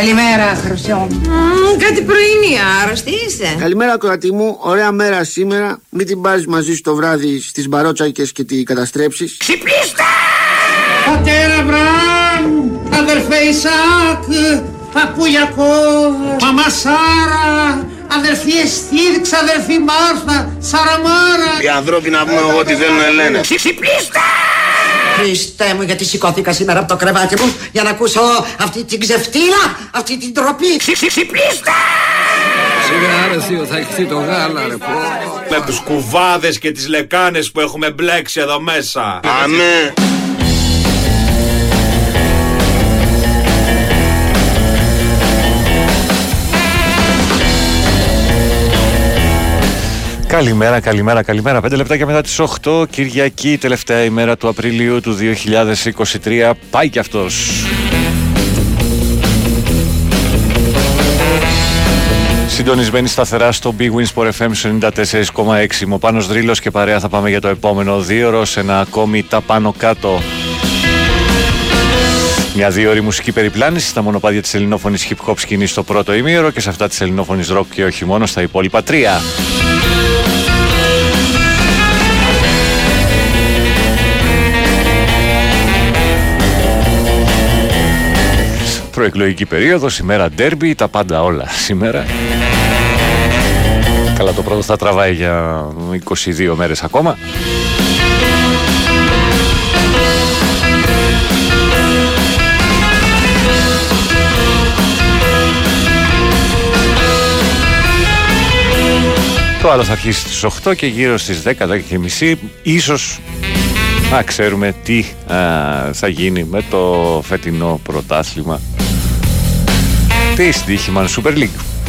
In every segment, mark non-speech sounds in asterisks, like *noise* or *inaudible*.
Καλημέρα, Χρυσό. κάτι πρωινή, άρρωστη είσαι. Καλημέρα, κορατή μου. Ωραία μέρα σήμερα. Μην την πάρεις μαζί σου το βράδυ στις μπαρότσακες και τη καταστρέψεις. Ξυπνήστε! Πατέρα Μπραμ, αδερφέ Ισάκ, παππούλιακό, μαμά Σάρα, αδερφή Εστίρξ, αδερφή Μάρθα, Σαραμάρα. Οι ανθρώποι να πούμε ό,τι θέλουν λένε. Ξυπνήστε! Χριστέ μου, γιατί σηκώθηκα σήμερα από το κρεβάτι μου για να ακούσω αυτή την ξεφτύλα, αυτή την τροπή. Ξυπνήστε! Σιγά ρε θείο, θα εχθεί το γάλα ρε πω. Με τους κουβάδες και τις λεκάνες που έχουμε μπλέξει εδώ μέσα. Αμέ. Καλημέρα, καλημέρα, καλημέρα. Πέντε λεπτάκια μετά τις 8, Κυριακή, τελευταία ημέρα του Απριλίου του 2023. Πάει κι αυτός. Συντονισμένη σταθερά στο Big Wins Sport FM 94,6. Μου Πάνος Δρύλος και παρέα θα πάμε για το επόμενο δύο ώρο σε ένα ακόμη τα πάνω κάτω. Μια δύο ώρη μουσική περιπλάνηση στα μονοπάτια της ελληνόφωνης hip hop σκηνή στο πρώτο ημίωρο και σε αυτά της ελληνόφωνης rock και όχι μόνο στα υπόλοιπα τρία. Προεκλογική περίοδος, ημέρα ντέρμπι, τα πάντα όλα σήμερα. Καλά το πρώτο θα τραβάει για 22 μέρες ακόμα. Το άλλος θα αρχίσει στις 8 και γύρω στις 10, 10 και μισή ίσως να ξέρουμε τι α, θα γίνει με το φετινό πρωτάθλημα της Δίχημαν Super League.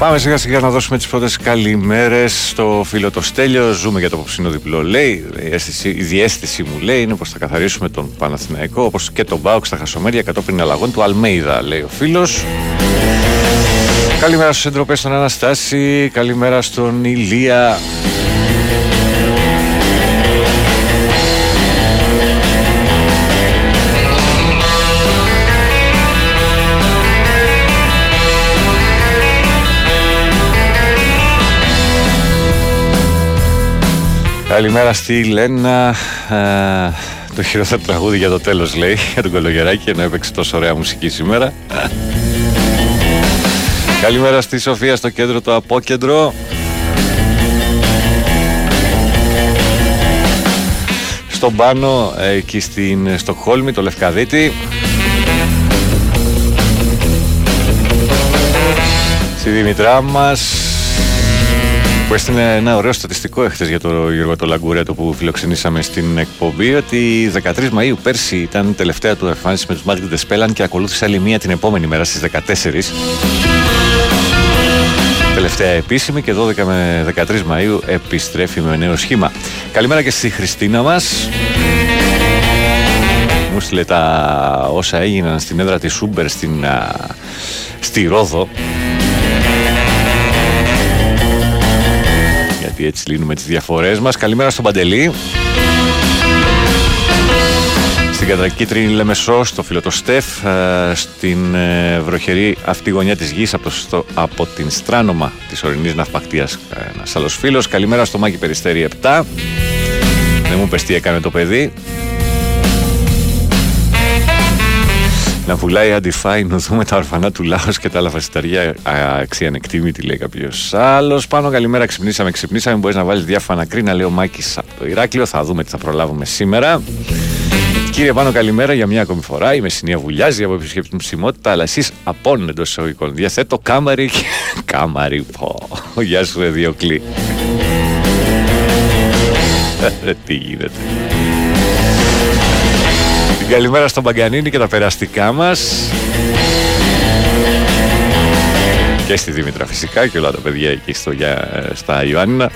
Πάμε σιγά σιγά να δώσουμε τις πρώτες καλημέρες στο φίλο το Στέλιο. Ζούμε για το απόψινο διπλό λέει. Η, αίσθηση, η διέστηση μου λέει είναι πως θα καθαρίσουμε τον Παναθηναϊκό όπως και τον Μπάουξ στα χασομέρια κατόπιν αλλαγών του Αλμέιδα λέει ο φίλος. Καλημέρα στους εντροπές στον Αναστάση. Καλημέρα στον Ηλία. Καλημέρα στη Λένα. Ε, το χειρότερο τραγούδι για το τέλος λέει για τον Κολογεράκη ενώ έπαιξε τόσο ωραία μουσική σήμερα. Καλημέρα στη Σοφία στο κέντρο το Απόκεντρο. Στον πάνω εκεί στην Στοκχόλμη το Λευκαδίτη. Στη Δημητρά μας που έστειλε ένα ωραίο στατιστικό εχθές για τον Γιώργο το Λαγκούρια που φιλοξενήσαμε στην εκπομπή ότι 13 Μαΐου πέρσι ήταν τελευταία του εμφάνιση με τους Μάρκετ Σπέλαν και ακολούθησε άλλη μία την επόμενη μέρα στις 14 τελευταία επίσημη και 12 με 13 Μαΐου επιστρέφει με νέο σχήμα. Καλημέρα και στη Χριστίνα μας. Μου στείλε τα όσα έγιναν στην έδρα της Σούμπερ στην, στη Ρόδο. Γιατί έτσι λύνουμε τις διαφορές μας. Καλημέρα στον Παντελή. Στην κατρακίτρινη Λεμεσό, στο φίλο το Στεφ, στην ε, βροχερή αυτή γωνιά της γης από, το, από την στράνομα της ορεινής ναυπακτίας ένας άλλος φίλος. Καλημέρα στο Μάκη Περιστέρη 7. Δεν μου πες τι έκανε το παιδί. Να πουλάει αντιφάι, να δούμε τα ορφανά του λαός και τα άλλα φασισταριά αξιανεκτήμητη, λέει κάποιος άλλος. Πάνω, καλημέρα, ξυπνήσαμε, ξυπνήσαμε. Μπορείς να βάλεις διάφανα κρίνα, λέει ο Μάκης από το Ηράκλειο. Θα δούμε τι θα προλάβουμε σήμερα. Κύριε Πάνο, καλημέρα για μια ακόμη φορά. Η Μεσσηνία βουλιάζει από ψημότητα, αλλά εσείς απόν εντός εισαγωγικών. Διαθέτω κάμαρι και. *laughs* κάμαρι, πω. Γεια σου, Διοκλή. *laughs* Τι γίνεται. Την καλημέρα στον Παγκανίνη και τα περαστικά μας και στη Δήμητρα φυσικά και όλα τα παιδιά εκεί στο, στα Ιωάννινα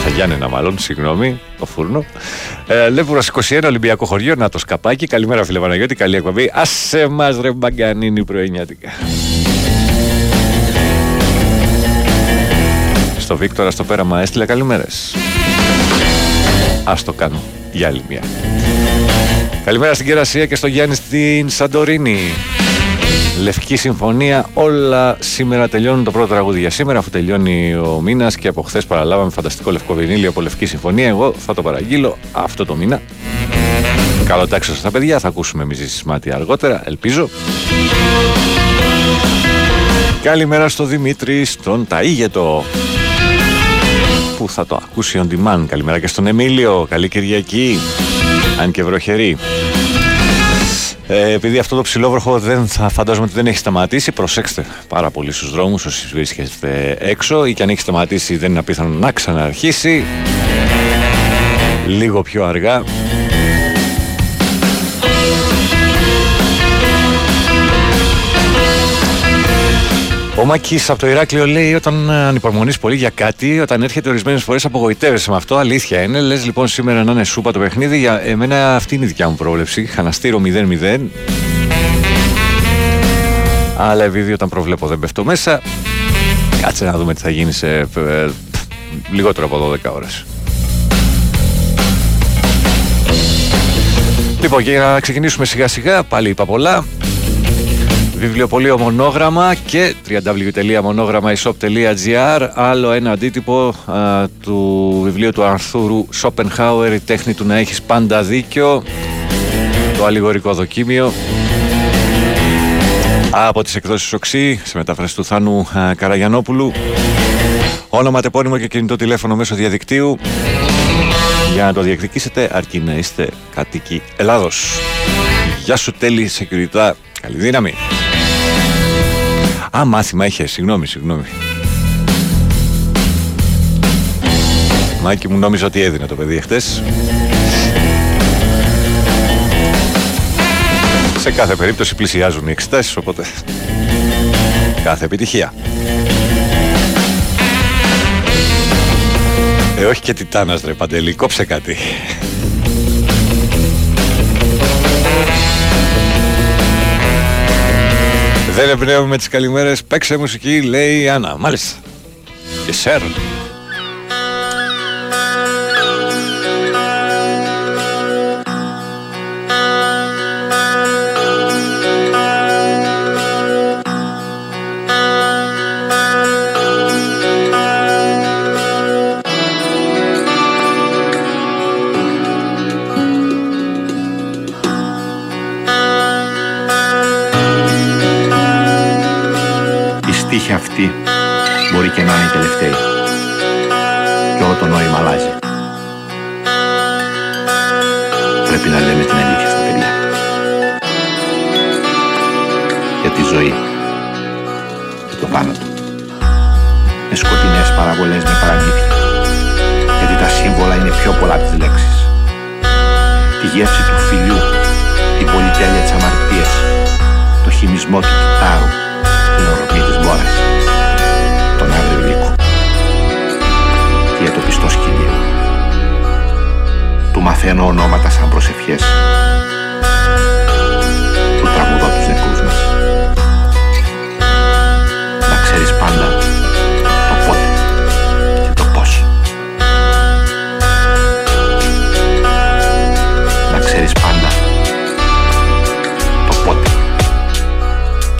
στα Γιάννενα μάλλον, συγγνώμη, το φούρνο. Ε, Λέβουρας 21, Ολυμπιακό χωριό, να το σκαπάκι. Καλημέρα φίλε Παναγιώτη, καλή εκπομπή. Άσε μας ρε Μπαγκανίνη πρωινιάτικα. Στο Βίκτορα στο πέραμα έστειλε καλημέρες. Ας το κάνω. για άλλη μια. Καλημέρα στην Κερασία και στο Γιάννη στην Σαντορίνη. Λευκή Συμφωνία, όλα σήμερα τελειώνουν το πρώτο τραγούδι για σήμερα, αφού τελειώνει ο μήνας και από χθες παραλάβαμε φανταστικό λευκό βινίλιο από Λευκή Συμφωνία. Εγώ θα το παραγγείλω αυτό το μήνα. Καλό τάξο στα παιδιά, θα ακούσουμε εμείς μάτι αργότερα, ελπίζω. Καλημέρα στο Δημήτρη, στον Ταΐγετο που θα το ακούσει on demand. Καλημέρα και στον Εμίλιο, καλή Κυριακή, αν και βροχερή. Ε, επειδή αυτό το ψηλόβροχο δεν θα φαντάζομαι ότι δεν έχει σταματήσει, προσέξτε πάρα πολύ στους δρόμους όσοι βρίσκεστε έξω ή και αν έχει σταματήσει δεν είναι απίθανο να ξαναρχίσει. Λίγο πιο αργά. Ο Μάκη από το Ηράκλειο λέει: Όταν ανυπομονείς πολύ για κάτι, όταν έρχεται ορισμένες φορές απογοητεύεσαι με αυτό. Αλήθεια είναι. Λες λοιπόν σήμερα να είναι σούπα το παιχνίδι. Για εμένα αυτή είναι η δικιά μου πρόβλεψη. Χαναστήρο 0-0. Αλλά επειδή όταν προβλέπω δεν πέφτω μέσα, κάτσε να δούμε τι θα γίνει σε ε, λιγότερο από 12 ώρες. Λοιπόν, και για να ξεκινήσουμε σιγά σιγά, πάλι είπα πολλά βιβλιοπωλείο Μονόγραμμα και www.monogrammaishop.gr άλλο ένα αντίτυπο α, του βιβλίου του Αρθούρου Σόπενχάουερ η τέχνη του να έχεις πάντα δίκιο το αλληγορικό δοκίμιο. Από τις εκδόσεις Οξύ σε μετάφραση του Θάνου α, Καραγιανόπουλου. Όνομα, τεπώνυμο και κινητό τηλέφωνο μέσω διαδικτύου. Για να το διεκδικήσετε αρκεί να είστε κατοίκοι Ελλάδος. Γεια σου τέλη Security. Καλή δύναμη Α, μάθημα είχες. Συγγνώμη, συγγνώμη. Μάκη μου νόμιζα ότι έδινε το παιδί χτες. Σε κάθε περίπτωση πλησιάζουν οι εξετάσεις, οπότε κάθε επιτυχία. Ε, όχι και τιτάνας ρε Παντελή, κόψε κάτι. Δεν εμπνέουμε με τις καλημέρες. Παίξε μουσική λέει η Άννα. Μάλιστα. Και σέρ αυτή μπορεί και να είναι η τελευταία. Και όλο το νόημα αλλάζει. Πρέπει να λέμε την αλήθεια στα παιδιά. Για τη ζωή και το θάνατο. Με σκοτεινές παραβολές με παραμύθια. Γιατί τα σύμβολα είναι πιο πολλά από τις λέξεις. Τη γεύση του φιλιού, την πολυτέλεια της αμαρτίας, το χυμισμό του κυτάρου, μαθαίνω ονόματα σαν προσευχές. Του τραγουδώ τους νεκρούς μας. Να ξέρεις πάντα το πότε και το πώς. Να ξέρεις πάντα το πότε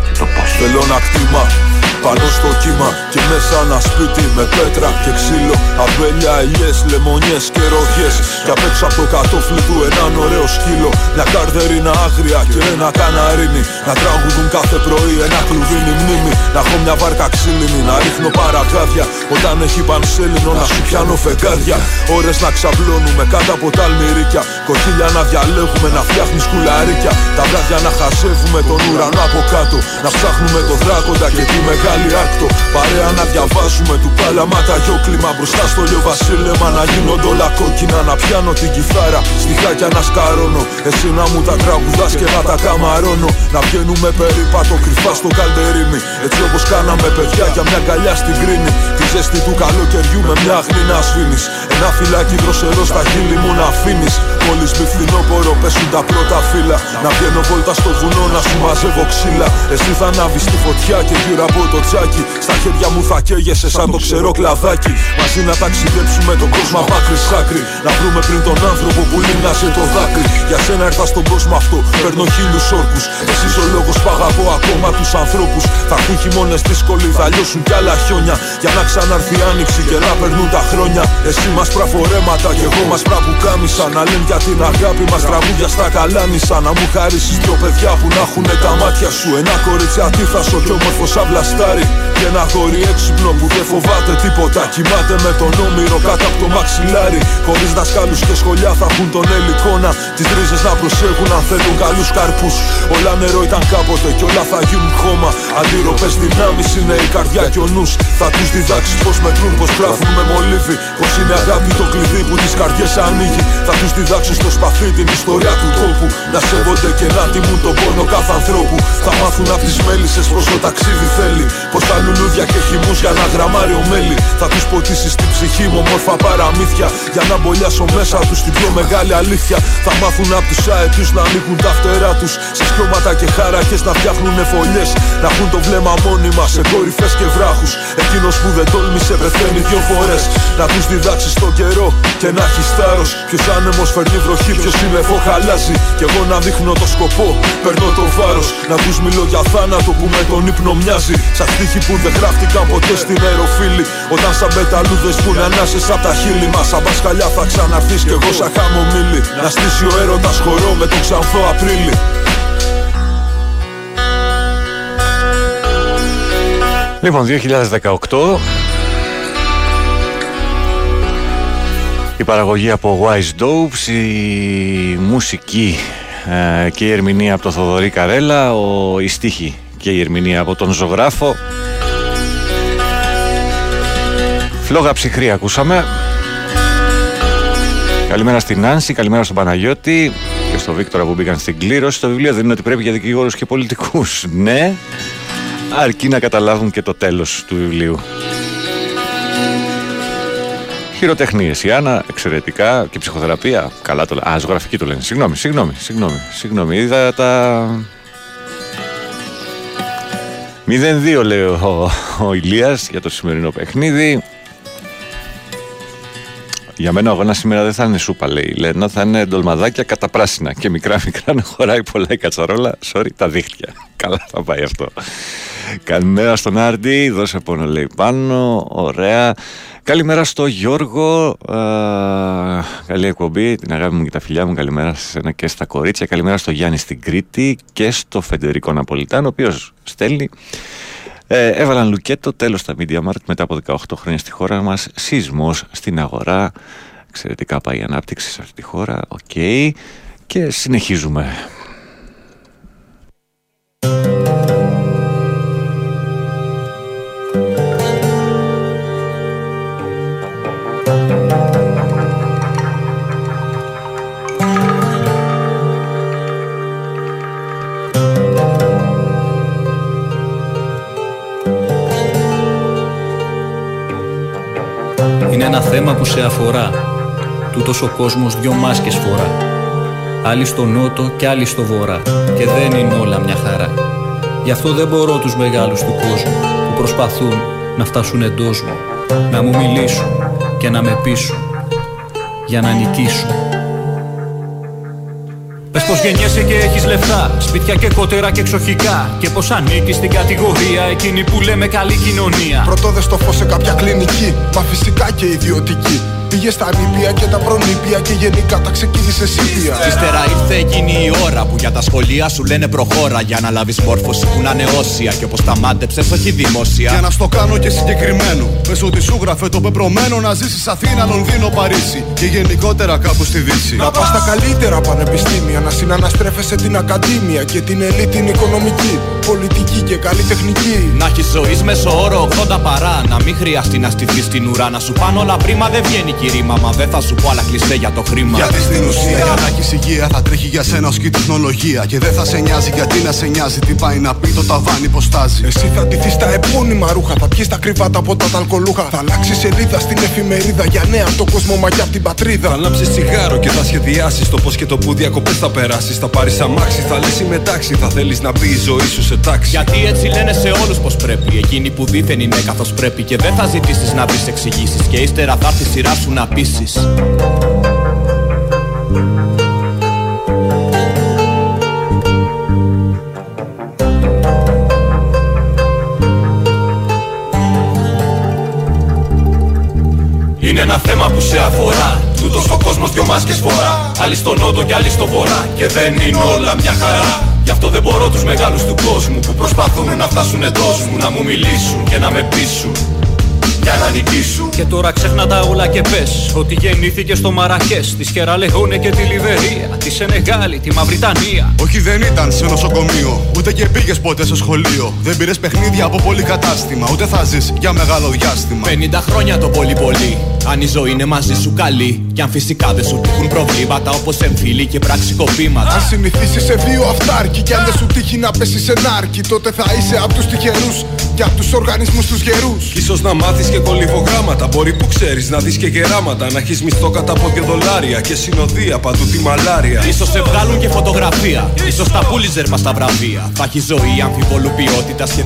και το πώς. Θέλω να κτήμα πάνω στο κύμα και μέσα ένα σπίτι με πέτρα και ξύλο. Αμπέλια, ελιές, λεμονιές και ροδιές. Και απ' έξω από το κατόφλι του έναν ωραίο σκύλο. Μια καρδερίνα άγρια και ένα καναρίνι. Να τραγουδούν κάθε πρωί ένα κλουβίνι μνήμη. Να έχω μια βάρκα ξύλινη να ρίχνω παρακάδια Όταν έχει πανσέλινο να σου πιάνω φεγγάρια Ώρες να ξαπλώνουμε κάτω από τα αλμυρίκια. Κοχύλια να διαλέγουμε να φτιάχνεις κουλαρίκια. Τα βράδια να χασεύουμε τον ουρανό από κάτω. Να ψάχνουμε το δράκοντα και τη μεγάλη μεγάλη άκτο Παρέα να διαβάζουμε του πάλαμα τα κλίμα Μπροστά στο λιο βασίλεμα να γίνονται όλα κόκκινα. Να πιάνω την κιθάρα, στιχάκια να σκαρώνω. Εσύ να μου τα τραγουδάς και να τα καμαρώνω. Να βγαίνουμε περίπατο κρυφά στο καλτερίμι Έτσι όπως κάναμε παιδιά για μια καλιά στην κρίνη. Τη ζέστη του καλοκαιριού με μια αχνή να σβήνεις. Ένα φυλάκι δροσερό στα χείλη μου να αφήνεις Μόλις μη φθινόπορο πέσουν τα πρώτα φύλλα. Να βγαίνω βόλτα στο βουνό να σου μαζεύω ξύλα. Εσύ θα ανάβεις τη φωτιά και γύρω από το τσάκι. Στα χέρια μου θα καίγεσαι σαν το ξερό κλαδάκι. Μαζί να ταξιδέψουμε τον κόσμο από άκρη σ' άκρη. Να βρούμε πριν τον άνθρωπο που λύνασε το δάκρυ. Για σένα ήρθα στον κόσμο αυτό, παίρνω χίλιους όρκους. Εσύ ο λόγος που αγαπώ ακόμα τους ανθρώπους. Θα έχουν χειμώνες δύσκολοι, θα λιώσουν κι άλλα χιόνια. Για να ξαναρθεί άνοιξη και να περνούν τα χρόνια. Εσύ μας πραφορέματα και εγώ μας πραπουκάμισα. Να λένε για την αγάπη μας τραγούδια στα καλάνισα. Να μου χαρίσεις δυο παιδιά που να έχουν τα μάτια σου. Ένα κορίτσι αντίθασο και όμορφος σαν βλαστάρι. Και ένα γόρι έξυπνο που δεν φοβάται τίποτα. Κοιμάται με τον όμηρο κάτω από το μαξιλάρι. Χωρίς δασκάλους και σχολιά θα έχουν τον ελικόνα. Τις ρίζες να προσέχουν αν θέλουν καλούς καρπούς. Όλα νερό ήταν κάποτε και όλα θα γίνουν χώμα. Αντίρροπε δυνάμει είναι η καρδιά και ο νους. Θα τους διδάξεις πώς μετρούν, πώς γράφουν με μολύβι. Πω είναι αγάπη το κλειδί που τις καρδιές ανοίγει. Θα τους διδάξει στο σπαθί την ιστορία του τόπου. Να σέβονται και να τιμούν τον πόνο κάθε ανθρώπου. Θα μάθουν από τις μέλισσες πω το ταξίδι θέλει. Πως τα λουλούδια και χυμούς για να γραμμάρει ο μέλι. Θα τους ποτίσει την ψυχή μου μόρφα παραμύθια. Για να μπολιάσω μέσα τους την πιο μεγάλη αλήθεια. Θα μάθουν από τους αετούς να ανοίγουν τα φτερά τους. Σε σκιώματα και χάρακες να φτιάχνουν φωλιές. Να έχουν το βλέμμα μόνιμα σε κορυφές και βράχους. Εκείνος που δεν τόλμησε πεθαίνει δυο φορές. Να τους διδάξεις το καιρό και να έχεις θάρρος. Ποιος άνεμος φέρνει βροχή, ποιος είναι χαλάζει. Κι εγώ να δείχνω το σκοπό, παίρνω το βάρος. Να τους μιλώ για θάνατο που με τον ύπνο μοιάζει. Σαν στίχη που δεν γράφτηκαν ποτέ στην αεροφύλη. Όταν σαν πεταλούδες που ανάσες από τα χείλη μας. Σαν πασκαλιά θα ξαναρθείς κι εγώ σαν χαμομήλι. Να στήσει ο έρωτας χορό με τον ξανθό Απρίλη. Λοιπόν, 2018 Η παραγωγή από Wise Dopes, η μουσική ε, και η ερμηνεία από τον Θοδωρή Καρέλα, ο, η στίχη και η ερμηνεία από τον Ζωγράφο. Φλόγα ψυχρή ακούσαμε. Καλημέρα στην Νάνση, καλημέρα στον Παναγιώτη και στον Βίκτορα που μπήκαν στην κλήρωση. Το βιβλίο δεν είναι ότι πρέπει για δικηγόρους και πολιτικούς. Ναι, αρκεί να καταλάβουν και το τέλος του βιβλίου. Χειροτεχνίες, η Άννα, εξαιρετικά και ψυχοθεραπεία. Καλά το λένε. Α, ζωγραφική το λένε. Συγγνώμη, συγγνώμη, συγγνώμη. συγγνώμη. Είδα τα. 0-2 λέει ο, ο Ηλίας για το σημερινό παιχνίδι. Για μένα ο αγώνας σήμερα δεν θα είναι σούπα, λέει η Λένα. Θα είναι ντολμαδάκια κατά πράσινα και μικρά μικρά να χωράει πολλά η κατσαρόλα. Sorry, τα δίχτυα. Καλά θα πάει αυτό. Καλημέρα στον Άρντι, δώσε πόνο λέει Πάνο. Ωραία. Καλημέρα στο Γιώργο. καλή εκπομπή. Την αγάπη μου και τα φιλιά μου. Καλημέρα σε σένα και στα κορίτσια. Καλημέρα στο Γιάννη στην Κρήτη και στο Φεντερικό Ναπολιτάν, ο οποίος στέλνει. Ε, έβαλαν λουκέτο τέλος στα Media Markt μετά από 18 χρόνια στη χώρα μας. Σεισμός στην αγορά. Εξαιρετικά πάει η ανάπτυξη σε αυτή τη χώρα. Οκ. Και συνεχίζουμε. Ένα θέμα που σε αφορά. Τούτος ο κόσμος δυο μάσκες φορά. Άλλοι στο νότο και άλλοι στο βορρά. Και δεν είναι όλα μια χαρά. Γι' αυτό δεν μπορώ τους μεγάλους του κόσμου που προσπαθούν να φτάσουν εντός μου. Να μου μιλήσουν και να με πείσουν για να νικήσουν. Πες πως γεννιέσαι και έχεις λεφτά Σπίτια και κότερα και εξοχικά. Και πως ανήκεις στην κατηγορία Εκείνη που λέμε καλή κοινωνία. Πρωτόδες στο φως σε κάποια κλινική Μα φυσικά και ιδιωτική Πήγε στα νήπια και τα προνήπια και γενικά τα ξεκίνησε σύπια. Ύστερα ήρθε εκείνη η ώρα που για τα σχολεία σου λένε προχώρα. Για να λάβεις μόρφωση που να είναι όσια και όπως τα μάντεψες, όχι δημόσια. Για να στο κάνω και συγκεκριμένο. Πες ότι σου γράφε το πεπρωμένο να ζήσει Αθήνα, Λονδίνο, Παρίσι και γενικότερα κάπου στη Δύση. Να πας στα καλύτερα πανεπιστήμια, να συναναστρέφεσαι την ακαδήμια και την ελίτ την οικονομική, πολιτική και καλλιτεχνική. Να έχεις ζωής μέσω όρο 80 παρά. Να μην χρειαστεί να στηθείς στην ουρά, να σου πάνω όλα πρίμα δεν βγαίνει κυρίμα. Μα δεν θα σου πω άλλα κλειστέ για το χρήμα. Γιατί στην ουσία για να έχει υγεία θα τρέχει για σένα ως και η τεχνολογία. Και δεν θα σε νοιάζει γιατί να σε νοιάζει. Τι πάει να πει το ταβάνι πως στάζει. Εσύ θα ντυθεί στα επώνυμα ρούχα. Θα πιεις τα κρυβάτα από τα ταλκολούχα. Θα αλλάξεις σελίδα στην εφημερίδα για νέα από το κόσμο μα και από την πατρίδα. Θα λάμψεις τσιγάρο και θα σχεδιάσεις το πώς και το που διακοπέ θα περάσεις. Θα πάρεις αμάξι, θα λε είμαι τάξη. Θα θέλεις να μπει η ζωή σου σε τάξη. Γιατί έτσι λένε σε όλους πως πρέπει. Εκείνοι που δίθεν είναι καθώς πρέπει. Και δεν θα ζητήσεις να βρει εξηγήσεις. Και ύστερα θα έρθει η σειρά σου να πείσει. Είναι ένα θέμα που σε αφορά. Τούτος ο κόσμος δυο μάσκες φορά. Άλλοι στο νότο και άλλοι στο βορρά. Και δεν είναι όλα μια χαρά. Γι' αυτό δεν μπορώ τους μεγάλους του κόσμου που προσπαθούν να φτάσουν εντός μου Να μου μιλήσουν και να με πείσουν για να νικήσουν. Και τώρα ξέχνα τα όλα και πες Ότι γεννήθηκε στο Μαρακές. Τη Λεγόνε και τη Λιβερία Τη Σενεγάλη, τη Μαυριτανία. Όχι δεν ήταν σε νοσοκομείο Ούτε και πήγες ποτέ στο σχολείο. Δεν πήρες παιχνίδια από πολύ κατάστημα Ούτε θα ζεις για μεγάλο διάστημα. 50 χρόνια το πολύ πολύ αν η ζωή είναι μαζί σου καλή. Κι αν φυσικά δεν σου τύχουν προβλήματα Όπως εμφύλοι και πραξικοπήματα. Αν συνηθίσεις σε δύο αυτάρκη Κι αν δεν σου τύχει να πέσεις σε νάρκη Τότε θα είσαι από τους τυχερούς Και από τους οργανισμούς τους γερούς Ίσως να μάθεις και κολυβογράμματα Μπορεί που ξέρεις να δεις και γεράματα Να έχεις μισθό κατά πόδια δολάρια Και συνοδεία παντού τη μαλάρια Ίσως σε βγάλουν και φωτογραφία Ίσως τα πούλιζερ μας τα βραβεία Θα έχει ζωή αμφιβολού ποιότητας Και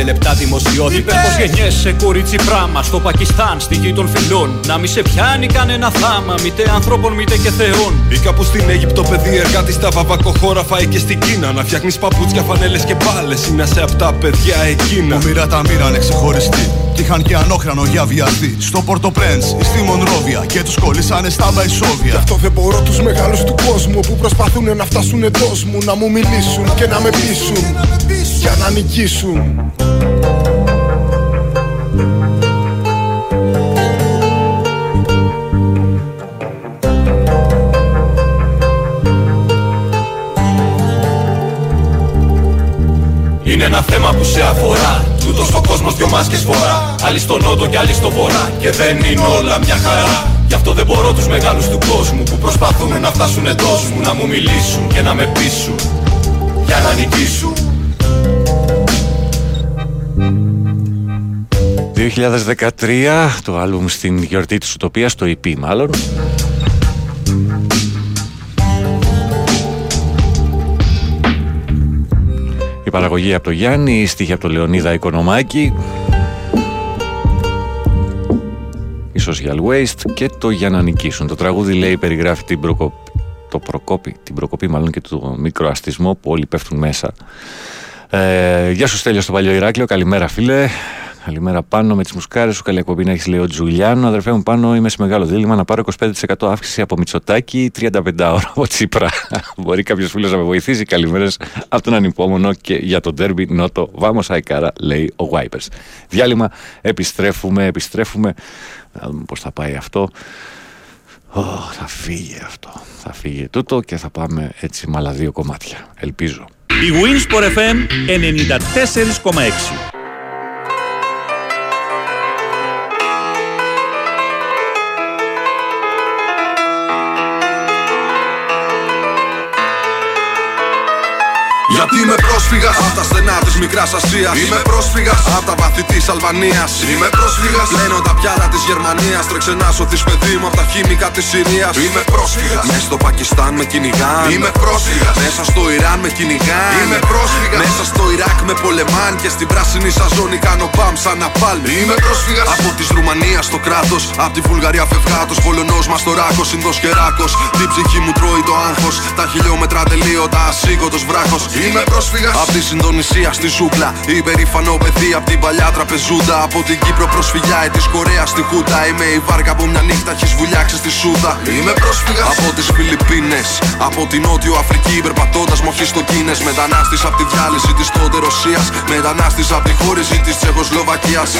15 λεπτά δημοσιότητα Είπε πως γεννιέσαι κορίτσι πράμα Στο Πακιστάν, στη γη των φιλών να μη σε πιάνει κανένα θάμα, μήτε ανθρώπων μήτε και θεών. Ή κάπου στην Αίγυπτο, παιδί εργάτη στα βαβακοχώρα φάει και στην Κίνα. Να φτιάχνεις παπούτσια, φανέλες και μπάλες. Είναι σε αυτά παιδιά εκείνα. Που μοίρα τα μοίρανε ξεχωριστή. Κι είχαν και ανόχρανο για βιαστή. Στο Πορτοπρέντ ή στη Μονρόβια. Και τους κολλήσανε στα Βαϊσόβια. Γι' αυτό δεν μπορώ τους μεγάλους του κόσμου που προσπαθούν να φτάσουν εντός μου. Να μου μιλήσουν και να με πείσουν. Για να νικήσουν. Είναι ένα θέμα που σε αφορά Τούτος ο κόσμος δυο μάσκες φορά. Άλλοι στο νότο και άλλοι στο βορρά. Και δεν είναι όλα μια χαρά. Γι' αυτό δεν μπορώ τους μεγάλους του κόσμου Που προσπαθούν να φτάσουν εντός μου Να μου μιλήσουν και να με πείσουν Για να νικήσουν. 2013 το άλμπουμ στην γιορτή της Ουτοπίας, το EP μάλλον παραγωγή από το Γιάννη, η στίχη από το Λεωνίδα Οικονομάκη, η Social Waste και το Για να νικήσουν. Το τραγούδι λέει περιγράφει την προκοπή, το προκόπη, την προκοπή μάλλον και το μικροαστισμό που όλοι πέφτουν μέσα. Ε, γεια σου Στέλιο στο Παλιό Ηράκλειο, καλημέρα φίλε. Καλημέρα πάνω με τις μουσκάρες σου. Καλή εκπομπή να έχεις, λέει ο Τζουλιάνο. Αδερφέ μου, πάνω είμαι σε μεγάλο δίλημα να πάρω 25% αύξηση από Μητσοτάκι, 35 ώρα από Τσίπρα. *laughs* Μπορεί κάποιος φίλος να με βοηθήσει. Καλημέρες από τον ανυπόμονο και για τον τέρμπι Νότο. Βάμο Αϊκάρα, λέει ο Βάιπερ. Διάλειμμα, επιστρέφουμε, επιστρέφουμε. Να δούμε πώς θα πάει αυτό. Oh, θα φύγει αυτό. Θα φύγει τούτο και θα πάμε έτσι με άλλα δύο κομμάτια. Ελπίζω. Η Winsport FM 94,6 Γιατί είμαι πρόσφυγας; Από τα στενά της μικράς Ασίας. Είμαι πρόσφυγας από τα βαθύ της Αλβανίας. Είμαι πρόσφυγας λένε τα πιάτα της Γερμανίας. Τρέξε να σωθεί παιδί μου από τα χημικά της Συρίας. Είμαι πρόσφυγας μέσα στο Πακιστάν με κυνηγάν. Είμαι πρόσφυγας μέσα στο Ιράν με κυνηγάν. Είμαι πρόσφυγας μέσα στο Ιράκ με πολεμάν. Και στην πράσινη σαζόνη κάνω μπαμ σαν να πάλι. Είμαι πρόσφυγας από της Ρουμανίας στο κράτος. Από τη Βουλγαρία φευγάτος. Πολωνός μας το ράκο. Συνδό και ράκο. Την ψυχή μου τρώει το άγχος. Τα χιλιόμετρα τελείωτα ασήκωτο βράχος. Είμαι πρόσφυγα από τη Συντονισία στη ζούγκλα. Υπερήφανο παιδί από την παλιά τραπεζούντα. Από την Κύπρο προσφυγιά της Κορέας στη Χούτα. Είμαι η βάρκα που μια νύχτα έχεις βουλιάξει στη Σούδα. Είμαι πρόσφυγα από τις Φιλιππίνες. Από την Νότιο Αφρική περπατώντας μοχή στο Κίνε. Μετανάστης από τη διάλυση της τότε Ρωσίας. Μετανάστης από τη χώριση της Τσεχοσλοβακίας.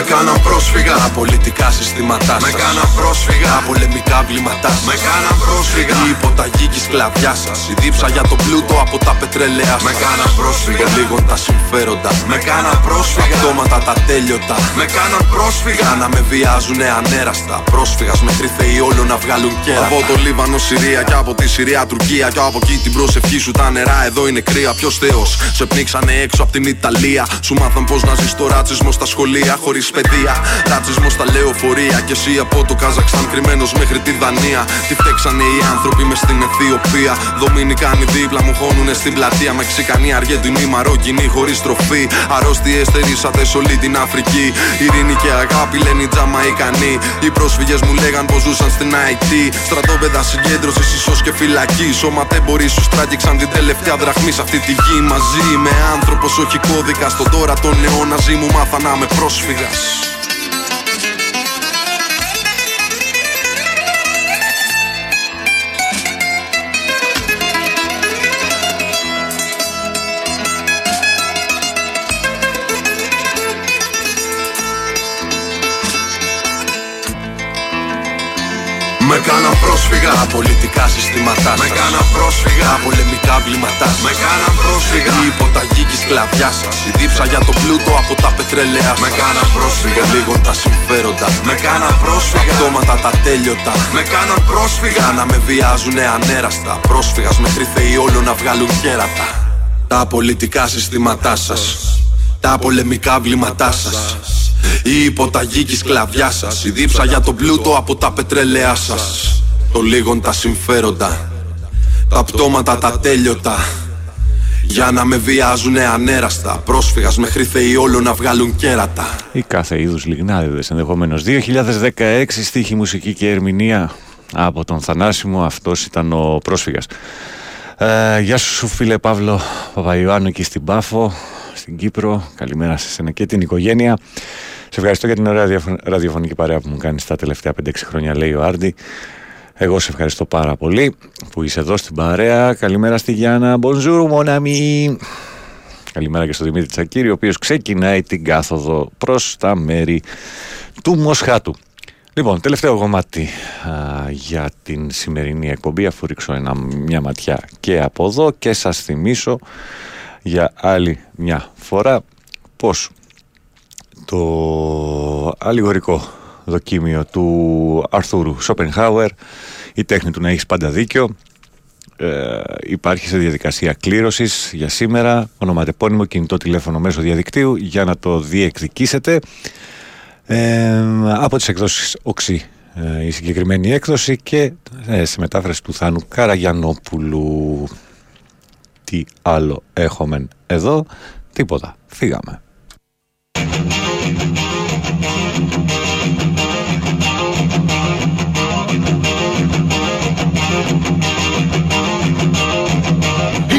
Κάναν πρόσφυγα Τα πολιτικά συστήματά σας. Με κάναν πρόσφυγα Τα πολεμικά βλήματά σας. Με κάναν πρόσφυγα. Η υποταγή και η σκλαβιά σας. Η δίψα για το πλούτο από τα πετρελαία σας. Με κάναν πρόσφυγα. Λίγον τα συμφέροντα. Με κάναν πρόσφυγα. Πτώματα τα τέλειωτα. Με κάναν πρόσφυγα. Να με βιάζουνε ανέραστα. Πρόσφυγας μέχρι θεοί όλο να βγάλουν κέρα. Από το Λίβανο Συρία και από τη Συρία Τουρκία. Και από εκεί την προσευχή σου τα νερά. Εδώ είναι κρύα Ποιος Θεός. Σε πνίξανε έξω από την Ιταλία. Σου μάθαν πώ να ζεις το ρατσισμό στα σχολεία. Χωρίς παιδεία. Ρατσισμός στα λεωφορεία και εσύ από το Καζακστάν κρυμμένος μέχρι τη Δανία. Τι φταίξανε οι άνθρωποι μες στην Αιθιοπία. Δομινικάνοι δίπλα μου χώνουνε στην πλατεία. Μεξικανοί, Αργεντινοί, Μαρόκινοι χωρίς τροφή Αρρώστιε στερήσατε σε όλη την Αφρική. Ειρήνη και αγάπη λένε οι Τζαμαϊκανοί. Οι πρόσφυγες μου λέγαν πως ζούσαν στην IT Στρατόπεδα συγκέντρωσης, ίσως και φυλακή. Σωματέμποροι σου στράγγιξαν την τελευταία δραχμή σε αυτή τη γη. Μαζί με άνθρωπος, όχι κώδικα. Στον τώρα τον αιώνα ζει μου μάθα να είμαι πρόσφυγας Με κάναν πρόσφυγα. Τα πολιτικά συστήματά Με κάναν πρόσφυγα. Τα πολεμικά βλήματά Με κάναν πρόσφυγα. Η υποταγή και η σκλαβιάς σας. Η δίψα για το πλούτο από τα πετρελαία σας. Με κάναν πρόσφυγα. Λίγο τα συμφέροντα. Με κάναν πρόσφυγα. Πτώματα τα τέλειωτα. Με κάναν πρόσφυγα. Να με βιάζουνε ανέραστα. Πρόσφυγας μέχρι θεοί όλο να βγάλουν κέρατα. Τα πολιτικά συστήματά σας. Τα πολεμικά βλήματά σας. Η υποταγή και η σκλαβιά σας. Η δίψα για τον πλούτο από τα πετρελαία σας. Το λίγον τα συμφέροντα. Τα πτώματα τα τέλειωτα. Για να με βιάζουνε ανέραστα. Πρόσφυγας μέχρι θεοί όλο να βγάλουν κέρατα. Ή κάθε είδους λιγνάδιδες ενδεχομένως. 2016 στίχη μουσική και ερμηνεία από τον Θανάσιμο. Αυτός ήταν ο πρόσφυγας. Ε, γεια σου φίλε Παύλο Παπαϊωάννου εκεί στην Πάφο στην Κύπρο καλημέρα σε εσένα και την οικογένεια σε ευχαριστώ για την ωραία ραδιοφωνική παρέα που μου κάνεις τα τελευταία 5-6 χρόνια, λέει ο Άρντι. Εγώ σε ευχαριστώ πάρα πολύ που είσαι εδώ στην παρέα. Καλημέρα στη Γιάννα. Bonjour, mon ami. Καλημέρα και στο Δημήτρη Τσακύρη, ο οποίος ξεκινάει την κάθοδο προς τα μέρη του Μοσχάτου. Λοιπόν, τελευταίο κομμάτι α, για την σημερινή εκπομπή, αφού ρίξω ένα, μια ματιά και από εδώ και σας θυμίσω για άλλη μια φορά πως το αλληγορικό δοκίμιο του Αρθούρου Σόπενχάουερ η τέχνη του να έχεις πάντα δίκιο. Ε, υπάρχει σε διαδικασία κλήρωσης για σήμερα. Ονοματεπώνυμο κινητό τηλέφωνο μέσω διαδικτύου για να το διεκδικήσετε. Ε, από τις εκδόσεις οξύ ε, η συγκεκριμένη έκδοση και ε, σε μετάφραση του Θάνου Καραγιανόπουλου. Τι άλλο έχουμε εδώ. Τίποτα, φύγαμε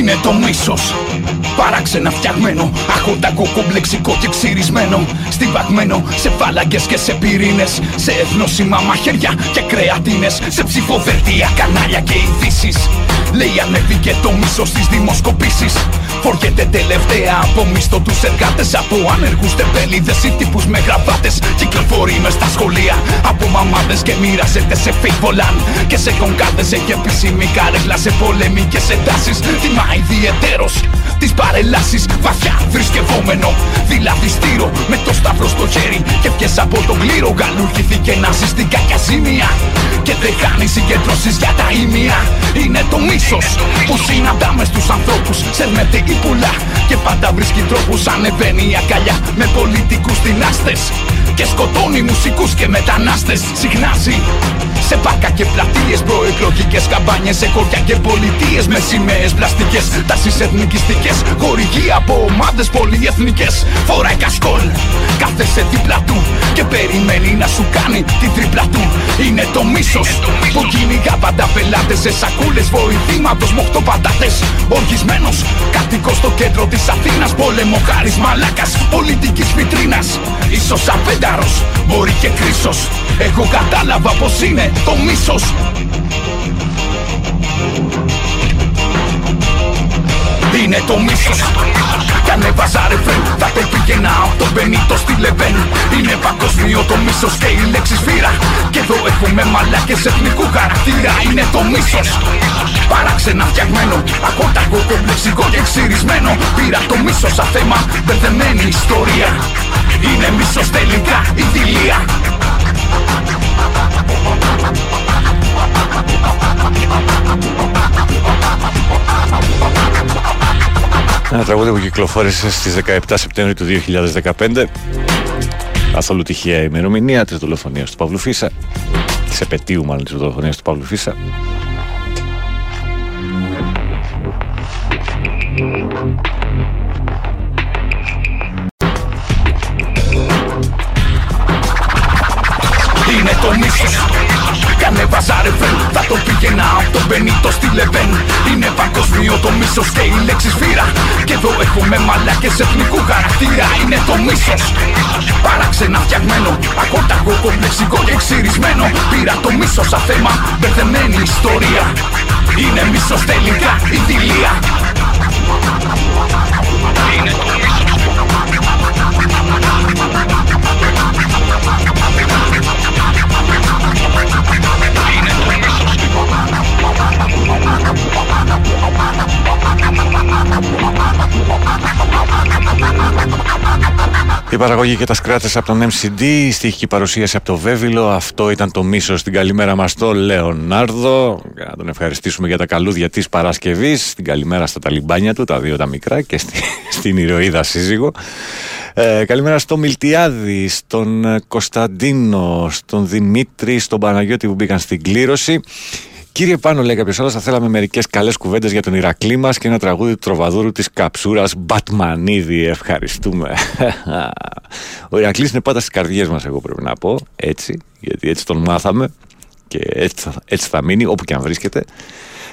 είναι το μίσος. Παράξενα φτιαγμένο, αχοντακό κομπλεξικό και ξυρισμένο. Στιβαγμένο σε φάλαγγες και σε πυρήνες. Σε ευνόσιμα μαχαίρια και κρεατίνες. Σε ψηφοδελτία, κανάλια και ειδήσεις. Λέει ανέβηκε το μίσος στις δημοσκοπήσεις Φοριέται τελευταία από μισθό τους εργάτες Από άνεργους τεμπέληδες ή τύπους με γραβάτες. Κυκλοφορεί μες στα σχολεία από μαμάδες Και μοιράζεται σε φейβολάν Και σε κονκάδες έχει επίσημη καρέκλα Σε πολεμικές εντάσεις. Τιμά ιδιαιτέρως τις παρελάσεις βαθιά θρησκευόμενο. Δηλαδή στήρο με το σταυρό στο χέρι. Και πιες από τον κλήρο γαλουχήθηκε να ζει στην κακιά ζημία Και δεν κάνει συγκεντρώσεις για τα ήμια Είναι το μίσος που συναντάμε στους ανθρώπους Σέρνεται η πουλά. Και πάντα βρίσκει τρόπους Ανεβαίνει η αγκαλιά. Με πολιτικούς δυνάστες και σκοτώνει μουσικούς και μετανάστες. Συχνάζει σε πάρκα και πλατείες Προεκλογικές καμπάνιες σε χωριά και πολιτείες Με σημαίες πλαστικές, τάσεις εθνικιστικές Χορηγοί από ομάδες πολυεθνικές. Φοράει κασκόλ, κάθεσε δίπλα του Και περιμένει να σου κάνει την τρίπλα του. Είναι το μίσος που κυνηγά πάντα πελάτες Σε σακούλες βοηθήματος με οχτώ πατάτες Οργισμένος, κατοικός στο κέντρο της Αθήνας Πόλεμο χάρης μαλάκας, πολιτικής βιτρίνας. Ίσως απένταρος, μπορεί και κρίσος. Εγώ κατάλαβα πως είναι το μίσος είναι το μίσος. Κι αν έβαζα ρεφρέν θα το πήγαινα από τον Μπενίτο στη Λεβέν. Είναι παγκοσμίο το μίσος και η λέξη σφύρα Και εδώ έχουμε μαλάκες εθνικού χαρακτήρα. Είναι το μίσος. Παράξενα φτιαγμένο. Ακόταγο κομπλεξικό και ξυρισμένο. Πήρα το μίσος σαν θέμα Μπερδεμένη ιστορία. Είναι μίσος τελικά η δηλία Ένα τραγούδι που κυκλοφόρησε στις 17 Σεπτέμβρη του 2015 Καθόλου τυχαία ημερομηνία της δολοφονίας του Παύλου Φίσα. Της επαιτίου μάλλον της δολοφονίας του Παύλου Φίσα. Είναι το μίσος Κάνε βαζάρε φρεν Θα το πήγαινα από τον Μπενίτο στη Λεβέν. Είναι παγκοσμίο το μίσος και η λέξη σφύρα. Και εδώ έχουμε μαλάκες εθνικού χαρακτήρα. Είναι το μίσος. Παράξενα φτιαγμένο. Ακόταγο κομπλεξικό και ξυρισμένο. Πήρα το μίσος σαν θέμα Μπερδεμένη ιστορία. Είναι μίσος τελικά η δηλία. Είναι το Η παραγωγή και τα σκράτες από τον MCD, η στοιχική παρουσίαση από το Βέβυλο. Αυτό ήταν το μίσος στην καλημέρα μας στο Λεωνάρδο. Να τον ευχαριστήσουμε για τα καλούδια της Παρασκευής. Την καλημέρα στα ταλιμπάνια του, τα δύο τα μικρά και στη, *laughs* στην ηρωίδα σύζυγο. Ε, καλημέρα στο Μιλτιάδη, στον Κωνσταντίνο, στον Δημήτρη, στον Παναγιώτη που μπήκαν στην κλήρωση. Κύριε Πάνο, λέει κάποιος άλλος, θα θέλαμε μερικές καλές κουβέντες για τον Ηρακλή μας και ένα τραγούδι του τροβαδούρου της καψούρας Μπατμανίδη. Ευχαριστούμε. *laughs* Ο Ηρακλής είναι πάντα στις καρδιές μας, εγώ πρέπει να πω. Έτσι, γιατί έτσι τον μάθαμε και έτσι θα, έτσι θα μείνει όπου και αν βρίσκεται.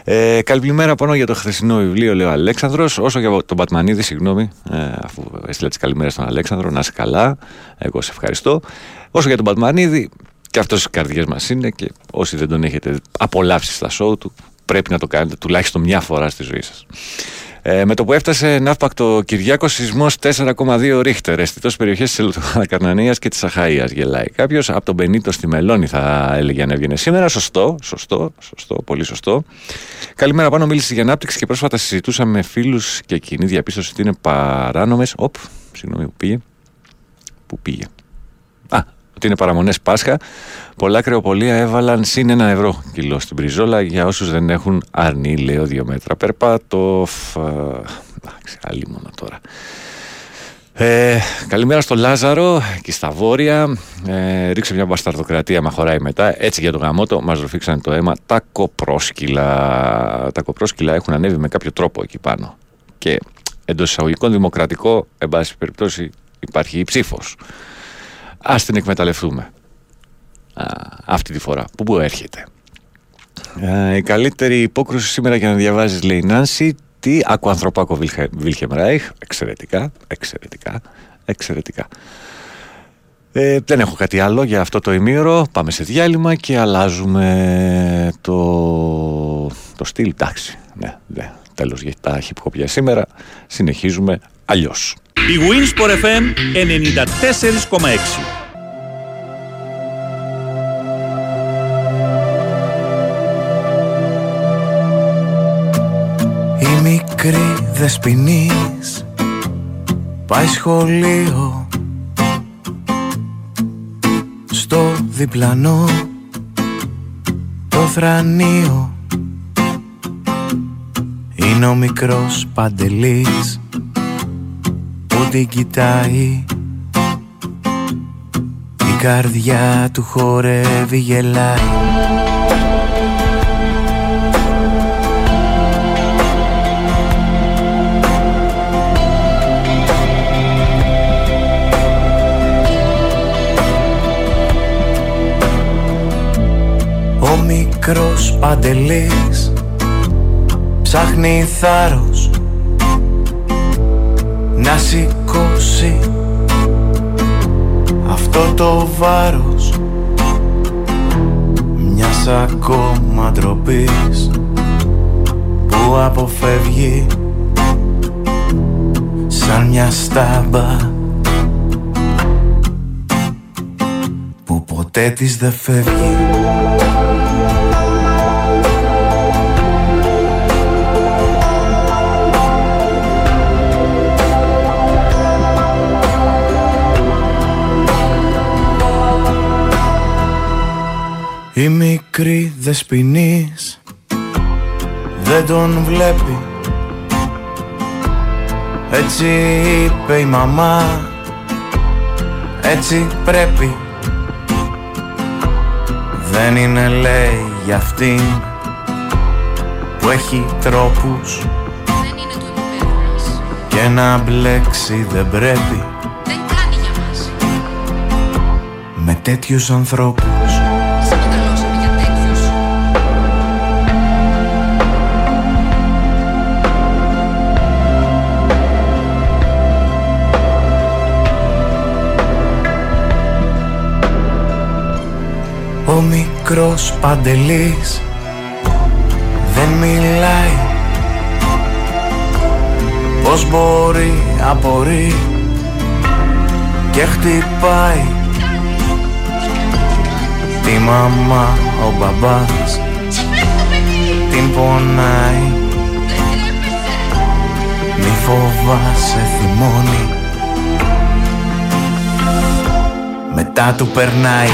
Ε, καλημέρα πάνω για το χθεσινό βιβλίο, λέει ο Αλέξανδρος. Όσο για τον Πατμανίδη, συγγνώμη, ε, αφού έστειλα τις καλημέρες στον Αλέξανδρο, να είσαι καλά. Εγώ σε ευχαριστώ. Όσο για τον Πατμανίδη, και αυτός στις καρδιές μας είναι και όσοι δεν τον έχετε απολαύσει στα σοου του, πρέπει να το κάνετε τουλάχιστον μια φορά στη ζωή σας. Ε, με το που έφτασε ναύπακτο Κυριάκος, σεισμός 4,2 ρίχτερ. Αισθητός περιοχές της Καρνανία και της Αχαία. Γελάει κάποιος. Από τον Πενίτο στη Μελώνη θα έλεγε αν έβγαινε σήμερα. Σωστό, σωστό, σωστό, πολύ σωστό. Καλημέρα πάνω, μίλησες για ανάπτυξη και πρόσφατα συζητούσαμε με φίλους και κοινή διαπίστωση ότι είναι παράνομες. Οπ, συγγνώμη, που πήγε. Πού πήγε. Α, ότι είναι παραμονές Πάσχα. Πολλά κρεοπολία έβαλαν συν ένα ευρώ κιλό στην Πριζόλα για όσους δεν έχουν αρνή, λέω, δύο μέτρα. Περπάτω. Εντάξει, άλλη μόνο τώρα. Ε, καλημέρα στο Λάζαρο και στα Βόρεια. Ε, ρίξε μια μπασταρδοκρατία, μα χωράει μετά. Έτσι για το γαμότο μας ροφήξαν το αίμα τα κοπρόσκυλα. Τα κοπρόσκυλα έχουν ανέβει με κάποιο τρόπο εκεί πάνω. Και εντός εισαγωγικών δημοκρατικό, εν πάση περιπτώσει, υπάρχει η ψήφος. Α την εκμεταλλευτούμε. Α, αυτή τη φορά. Πού, πού έρχεται. Ε, η καλύτερη υπόκρουση σήμερα για να διαβάζεις, λέει η Νάνση, τι Ακουανθρωπάκο Βίλχεμ Ράιχ. Εξαιρετικά, εξαιρετικά, εξαιρετικά. Ε, δεν έχω κάτι άλλο για αυτό το ημίωρο. Πάμε σε διάλειμμα και αλλάζουμε το, το στυλ. Εντάξει, ναι, ναι. Τέλος για τα hip hop για σήμερα. Συνεχίζουμε αλλιώς. Η Winsport FM 94,6 Η μικρή δεσποινής πάει σχολείο. Στο διπλανό το θρανίο είναι ο μικρός παντελής που την κοιτάει η καρδιά του χορεύει γελάει. Ο μικρός παντελής ψάχνει θάρρος να σηκώσει αυτό το βάρος. Μιας ακόμα ντροπής που αποφεύγει. Σαν μια στάμπα που ποτέ της δεν φεύγει μικρή δεσποινής. Δεν τον βλέπει. Έτσι είπε η μαμά. Έτσι πρέπει. Δεν είναι λέει για αυτήν Που έχει τρόπους. Και να μπλέξει δεν πρέπει. Δεν κάνει για μας. Με τέτοιους ανθρώπους μικρός παντελής. Δεν μιλάει. Πώς μπορεί απορεί και χτυπάει. Τη μαμά ο μπαμπάς την πονάει. Μη φοβάσαι θυμώνει. Μετά του περνάει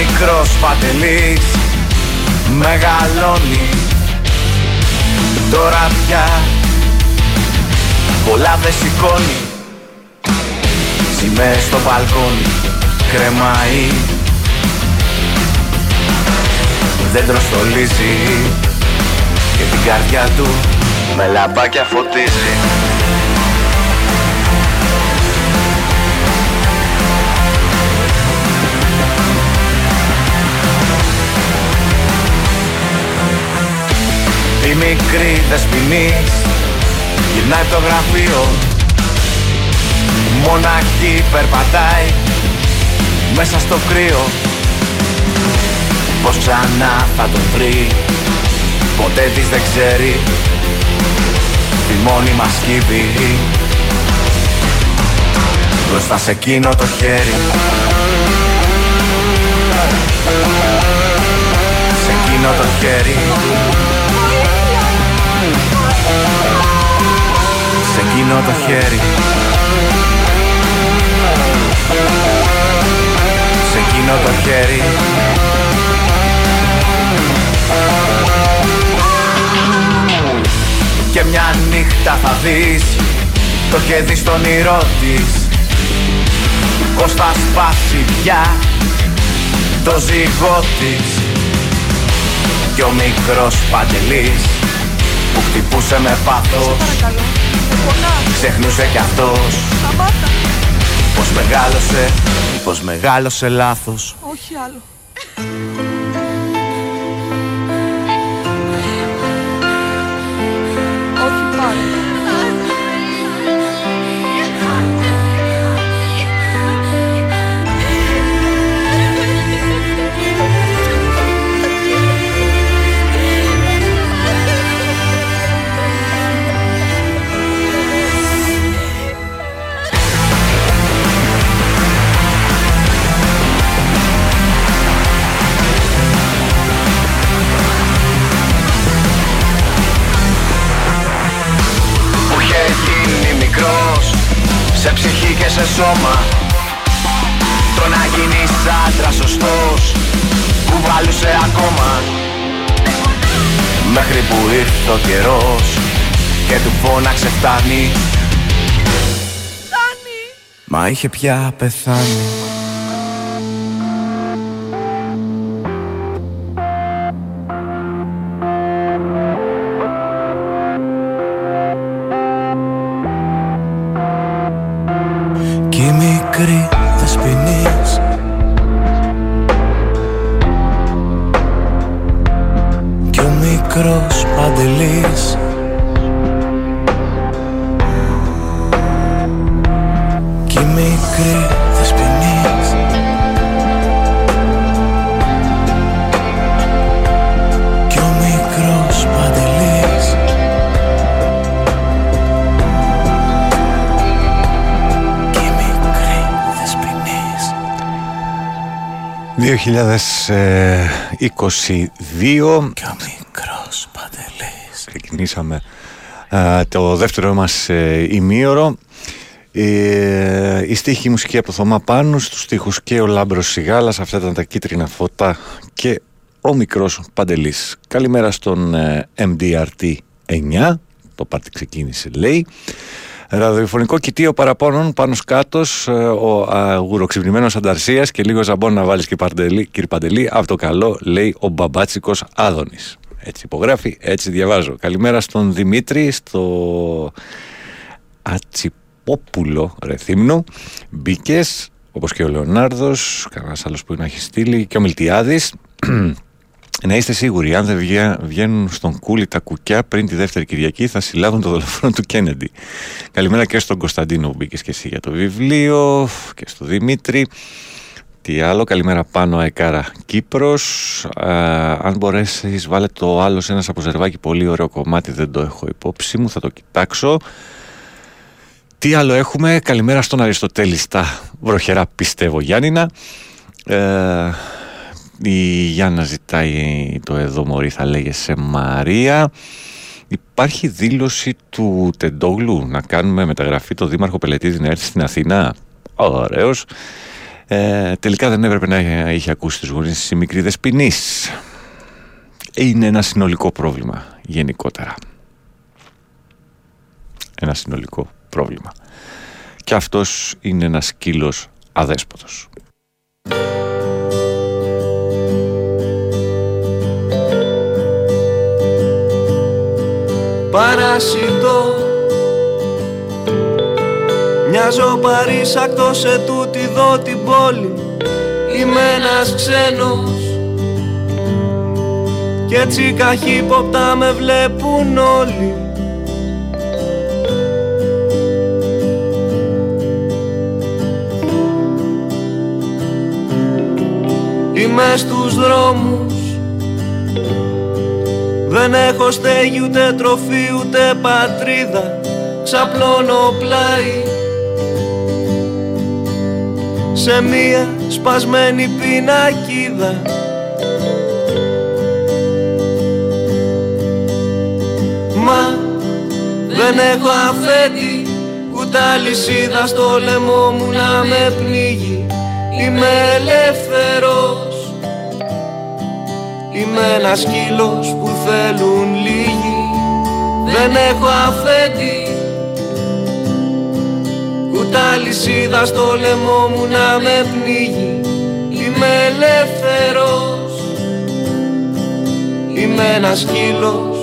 μικρός παντελής μεγαλώνει. Τώρα πια πολλά δεν σηκώνει. Σημαίες στο μπαλκόνι κρεμάει. Δέντρο στολίζει και την καρδιά του με λαμπάκια φωτίζει μικρή δεσποινής. Γυρνάει από το γραφείο. Μοναχή περπατάει μέσα στο κρύο. Πως ξανά θα τον βρει Ποτέ της δεν ξέρει. Τη μόνιμα σκύβει Μπροστά σε εκείνο το χέρι. Σε εκείνο το χέρι Σε εκείνο το χέρι. Σε εκείνο το χέρι. Και μια νύχτα θα δεις Το χέρι στον όνειρό της. Πως θα σπάσει πια Το ζυγό της. Κι ο μικρός παντελής Που χτυπούσε με πάθος Ξεχνούσε κι αυτός. Πως μεγάλωσε Πως μεγάλωσε λάθος. Όχι άλλο. Σε ψυχή και σε σώμα. Το να γίνεις άντρας σωστός Που βάλουσε ακόμα. Μέχρι που ήρθε ο καιρός Και του φώναξε φτάνει. Μα είχε πια πεθάνει 2022 Και ο μικρός Παντελής. Ξεκινήσαμε α, το δεύτερο μας ε, ημίωρο. Ε, η στίχη μουσική από το Θωμά Πάνου στους στίχους και ο Λάμπρος Σιγάλας αυτά ήταν τα κίτρινα φώτα και ο μικρός Παντελής. Καλημέρα στον ε, MDRT 9 το πάρτι ξεκίνησε λέει Ραδιοφωνικό κοιτίο παραπώνων πάνω σκάτω, ε, ο αγουροξυπνημένος Ανταρσίας και λίγο ζαμπόν να βάλεις κύριε Παντελή. Από το καλό λέει ο μπαμπάτσικος Άδωνης. Έτσι υπογράφει, έτσι διαβάζω. Καλημέρα στον Δημήτρη, στο Ατσιπόπουλο Ρεθύμνου. Μπήκες, όπως και ο Λεωνάρδος, κανένας άλλος που να έχει στείλει, και ο Μιλτιάδης. Να είστε σίγουροι, αν δεν βγαίνουν στον κούλι τα κουκιά πριν τη δεύτερη Κυριακή, θα συλλάβουν το δολοφόνο του Κέννεντι. Καλημέρα και στον Κωνσταντίνο που μπήκες και εσύ για το βιβλίο, και στο Δημήτρη. Τι άλλο, καλημέρα πάνω Αεκάρα Κύπρος. αν μπορέσεις, βάλε το άλλο σε ένα σαποζερβάκι, πολύ ωραίο κομμάτι, δεν το έχω υπόψη μου, θα το κοιτάξω. Τι άλλο έχουμε, καλημέρα στον Αριστοτέλη στα βροχερά πιστεύω Γιάννηνα. Ε, η Γιάννα ζητάει το εδώ μωρή θα λέγεσαι Μαρία. Υπάρχει δήλωση του Τεντόγλου να κάνουμε μεταγραφή το Δήμαρχο Πελετήδη να έρθει στην Αθήνα. Ωραίος. Ε, τελικά δεν έπρεπε να είχε ακούσει τις γονείς της μικρή δεσποινής. Είναι ένα συνολικό πρόβλημα γενικότερα. Ένα συνολικό πρόβλημα. Και αυτός είναι ένας σκύλος αδέσποτος. Παρασιτώ Μοιάζω παρήσακτος σε τούτη εδώ την πόλη. Είμαι ένας ξένος. Κι έτσι καχύποπτα με βλέπουν όλοι. Είμαι στους δρόμους δεν έχω στέγη ούτε τροφή ούτε πατρίδα. Ξαπλώνω πλάι. Σε μία σπασμένη πινακίδα. Μα δεν έχω αφέτη Ούτε αλυσίδα στο λαιμό μου να με πνίγει. Είμαι ελεύθερος Είμαι ένας σκύλος που θέλουν λίγοι. Δεν έχω αφέτη Ούτε αλυσίδα στο λαιμό μου να με πνίγει. Είμαι ελεύθερος. Είμαι ένας σκύλος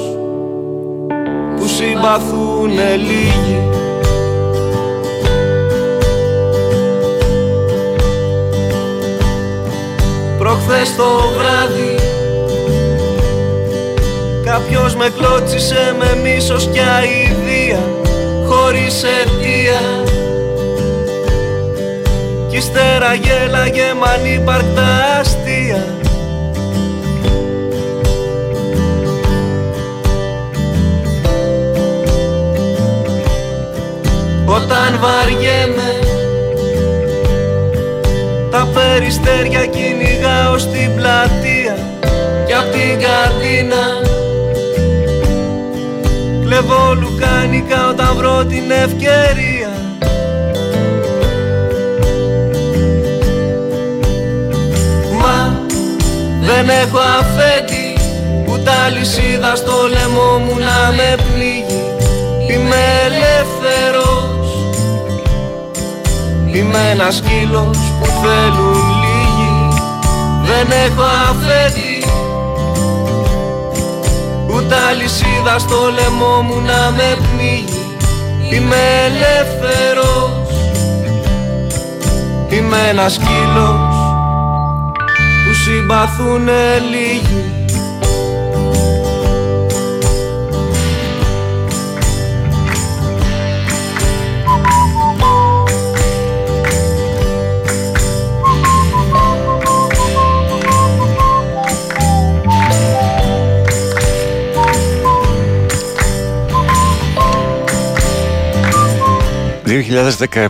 που συμπαθούνε λίγοι. Προχθές το βράδυ Κάποιος με κλώτσισε με μίσος και αηδία Χωρίς αιτία. Κι ύστερα γέλαγε μ' ανύπαρκτα αστεία. Όταν βαριέμαι Τα περιστέρια κυνηγάω στην πλατεία. Κι απ' την καρδίνα Κλεβώ λουκάνικα όταν βρω την ευκαιρία. Μα δεν έχω αφέτη Ούτε αλυσίδα στο λαιμό μου να με πνίγει. Είμαι ελεύθερος Είμαι ένας σκύλος που θέλουν λίγοι. Δεν έχω αφέτη Ούτε αλυσίδα στο λαιμό μου να με πνίγει. Είμαι ελεύθερος. Είμαι ένας σκύλος που συμπαθούνε λίγοι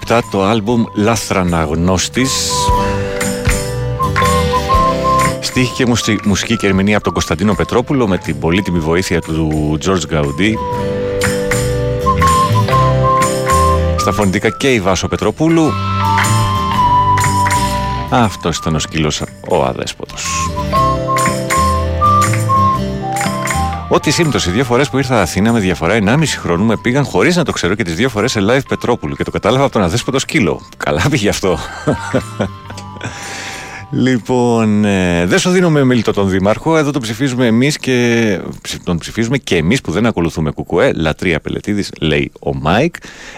2017 το άλμπουμ Λάθραναγνώστης Στίχη και μουσι- μουσική και ερμηνεία από τον Κωνσταντίνο Πετρόπουλο με την πολύτιμη βοήθεια του George Gaudí. Στα φωνητικά και η Βάσο Πετροπούλου. Αυτός ήταν ο σκύλος ο αδέσποτος. Ό,τι σύμπτωση, δύο φορές που ήρθα Αθήνα με διαφορά 1,5 χρόνου με πήγαν χωρίς να το ξέρω και τις δύο φορές σε live Πετρόπουλου και το κατάλαβα από τον αδέσποτο σκύλο. Καλά πήγε αυτό. *laughs* Λοιπόν, ε, δεν σου δίνουμε μίλητο τον Δήμαρχο. Εδώ τον ψηφίζουμε εμείς και ψη- τον ψηφίζουμε και εμείς που δεν ακολουθούμε κουκουέ. Λατρεία Πελετήδης, λέει ο Μάικ.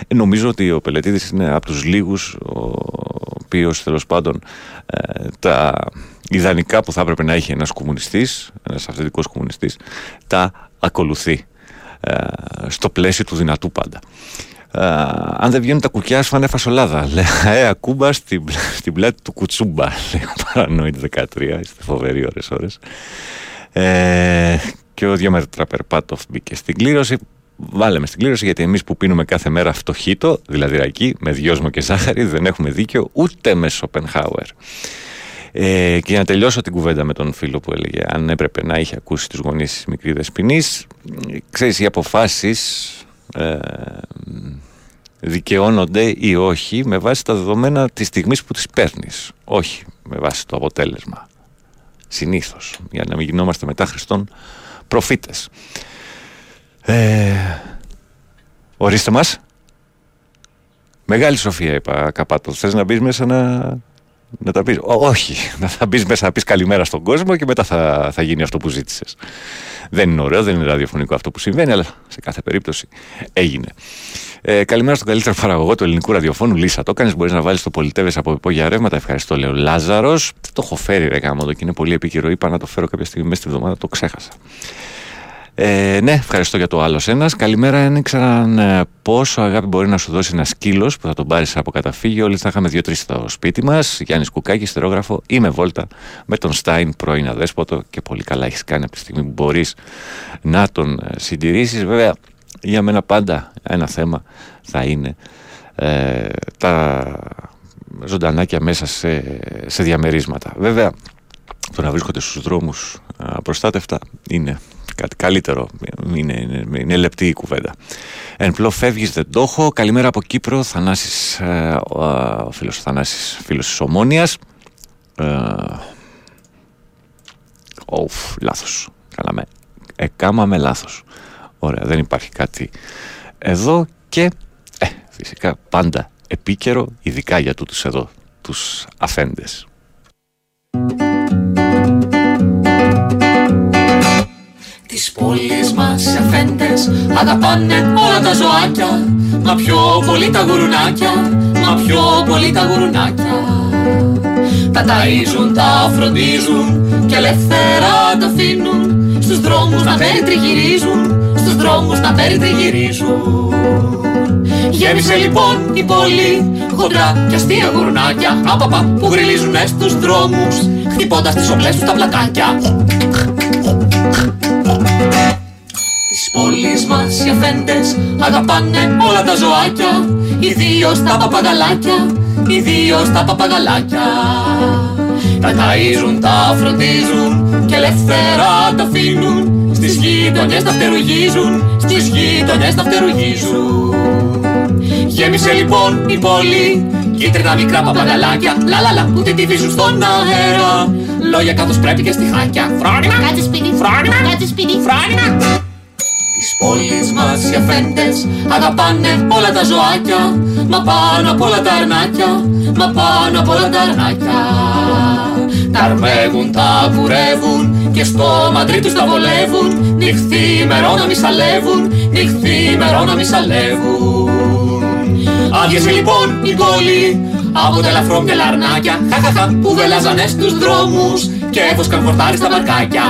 Ε, νομίζω ότι ο Πελετήδης είναι από τους λίγους ο οποίος τέλος πάντων ε, τα ιδανικά που θα έπρεπε να έχει ένας κομμουνιστής, ένας αυθεντικός κομμουνιστής, τα ακολουθεί ε, στο πλαίσιο του δυνατού πάντα. Ε, αν δεν βγαίνουν τα κουκιά, σου φάνε φασολάδα. Λέει, ε, ακούμπα στην, πλα- στην πλάτη του κουτσούμπα. Λέει ο Παρανόητ 13. Είστε φοβεροί ώρες ώρες. Ε, και ο Διόμετρα Περπάτοφ μπήκε στην κλήρωση. Βάλε με στην κλήρωση γιατί εμείς που πίνουμε κάθε μέρα φτωχίτο, δηλαδή ρακί, με δυόσμο και ζάχαρη, δεν έχουμε δίκιο ούτε με Σοπενχάουερ. Ε, και για να τελειώσω την κουβέντα με τον φίλο που έλεγε αν έπρεπε να είχε ακούσει τους γονείς της μικρής δεσποινής, ξέρεις οι αποφάσεις ε, δικαιώνονται ή όχι με βάση τα δεδομένα της στιγμής που τις παίρνεις. Όχι με βάση το αποτέλεσμα. Συνήθως. Για να μην γινόμαστε μετά Χριστόν προφήτες. Ε, ορίστε μας. Μεγάλη σοφία είπα καπάτος. Θες να μπεις μέσα να, να τα πεις; Ό, όχι. Να θα μπεις μέσα να πεις καλημέρα στον κόσμο και μετά θα, θα γίνει αυτό που ζήτησες. Δεν είναι ωραίο, δεν είναι ραδιοφωνικό αυτό που συμβαίνει, αλλά σε κάθε περίπτωση έγινε. Ε, καλημέρα στον καλύτερο παραγωγό του ελληνικού ραδιοφώνου, Λίσα. Το έκανε. Μπορείς να βάλεις το πολιτεύε από υπόγεια ρεύματα. Ευχαριστώ, λέω Λάζαρος. Δεν το έχω φέρει, ρε γάμο εδώ και είναι πολύ επίκαιρο. Είπα να το φέρω κάποια στιγμή μέσα στη βδομάδα, το ξέχασα. Ε, ναι, ευχαριστώ για το άλλος ένας. Καλημέρα, δεν ήξεραν ε, πόσο αγάπη μπορεί να σου δώσει ένας σκύλος που θα τον πάρεις από καταφύγιο; Όλοι θα είχαμε δύο-τρει στο σπίτι μας. Γιάννης Κουκάκης, στερόγραφο ή με βόλτα με τον Στάιν, πρώην αδέσποτο. Και πολύ καλά έχεις κάνει από τη στιγμή που μπορείς να τον συντηρήσεις. Βέβαια, για μένα πάντα ένα θέμα θα είναι ε, τα ζωντανάκια μέσα σε, σε διαμερίσματα. Βέβαια, το να βρίσκονται στους δρόμους απροστάτευτα είναι κάτι καλύτερο. Είναι, είναι, είναι λεπτή η κουβέντα. Εν πλώ φεύγεις δεν το έχω. Καλημέρα από Κύπρο. Θανάσης, ε, ο, ο φίλος Θανάσης, φίλος της Ομόνιας. Ε, οφ, λάθος. Κάναμε. Εκάμαμε λάθος. Ωραία, δεν υπάρχει κάτι εδώ και ε, φυσικά πάντα επίκαιρο, ειδικά για τούτους εδώ, τους αφέντες. Τις πόλεις μας οι αφέντες αγαπάνε όλα τα ζωάκια. Μα πιο πολύ τα γουρουνάκια, μα πιο πολύ τα γουρουνάκια. Τα ταΐζουν, τα φροντίζουν και ελεύθερα τα αφήνουν. Στους δρόμους να περιτριγυρίζουν, στους δρόμους να περιτριγυρίζουν. Γέμισε λοιπόν η πόλη χοντρά και αστεία γουρνάκια Άπαπα που γριλίζουνε στους δρόμους χτυπώντας τις οπλές τους τα πλακάκια Τις πόλεις μας οι αφέντες αγαπάνε όλα τα ζωάκια Ιδίως τα παπαγαλάκια, ιδίως τα παπαγαλάκια. Τα ταΐζουν, τα φροντίζουν και ελεύθερα τα αφήνουν Στις γειτονιές τα φτερουγίζουν, στις γειτονιές τα φτερουγίζουν Γέμισε λοιπόν η πόλη Κίτρινα μικρά παπαγαλάκια Λαλαλα που την τυφίζουν στον αέρα. Λόγια καθώς πρέπει και στη χάκια Φρόνημα Κάτσε σπίτι. Φρόνημα Κάτσε σπίτι. Φρόνημα. Τις πόλεις μας οι αφέντες Αγαπάνε όλα τα ζωάκια Μα πάνω απ' όλα τα αρνάκια Μα πάνω απ' όλα τα αρνάκια. Τα αρμέγουν, τα κουρεύουν Και στο μαντρί τους τα βολεύουν Νυχθή μερό να μη σαλεύουν Νυχθή μερό να μη σαλεύουν Άδειασε λοιπόν η πόλη από τα ελαφρόμυαλα αρνάκια Χαχαχα που βελάζανε στους δρόμους Και έβοσκαν φορτάρι στα μπαρκάκια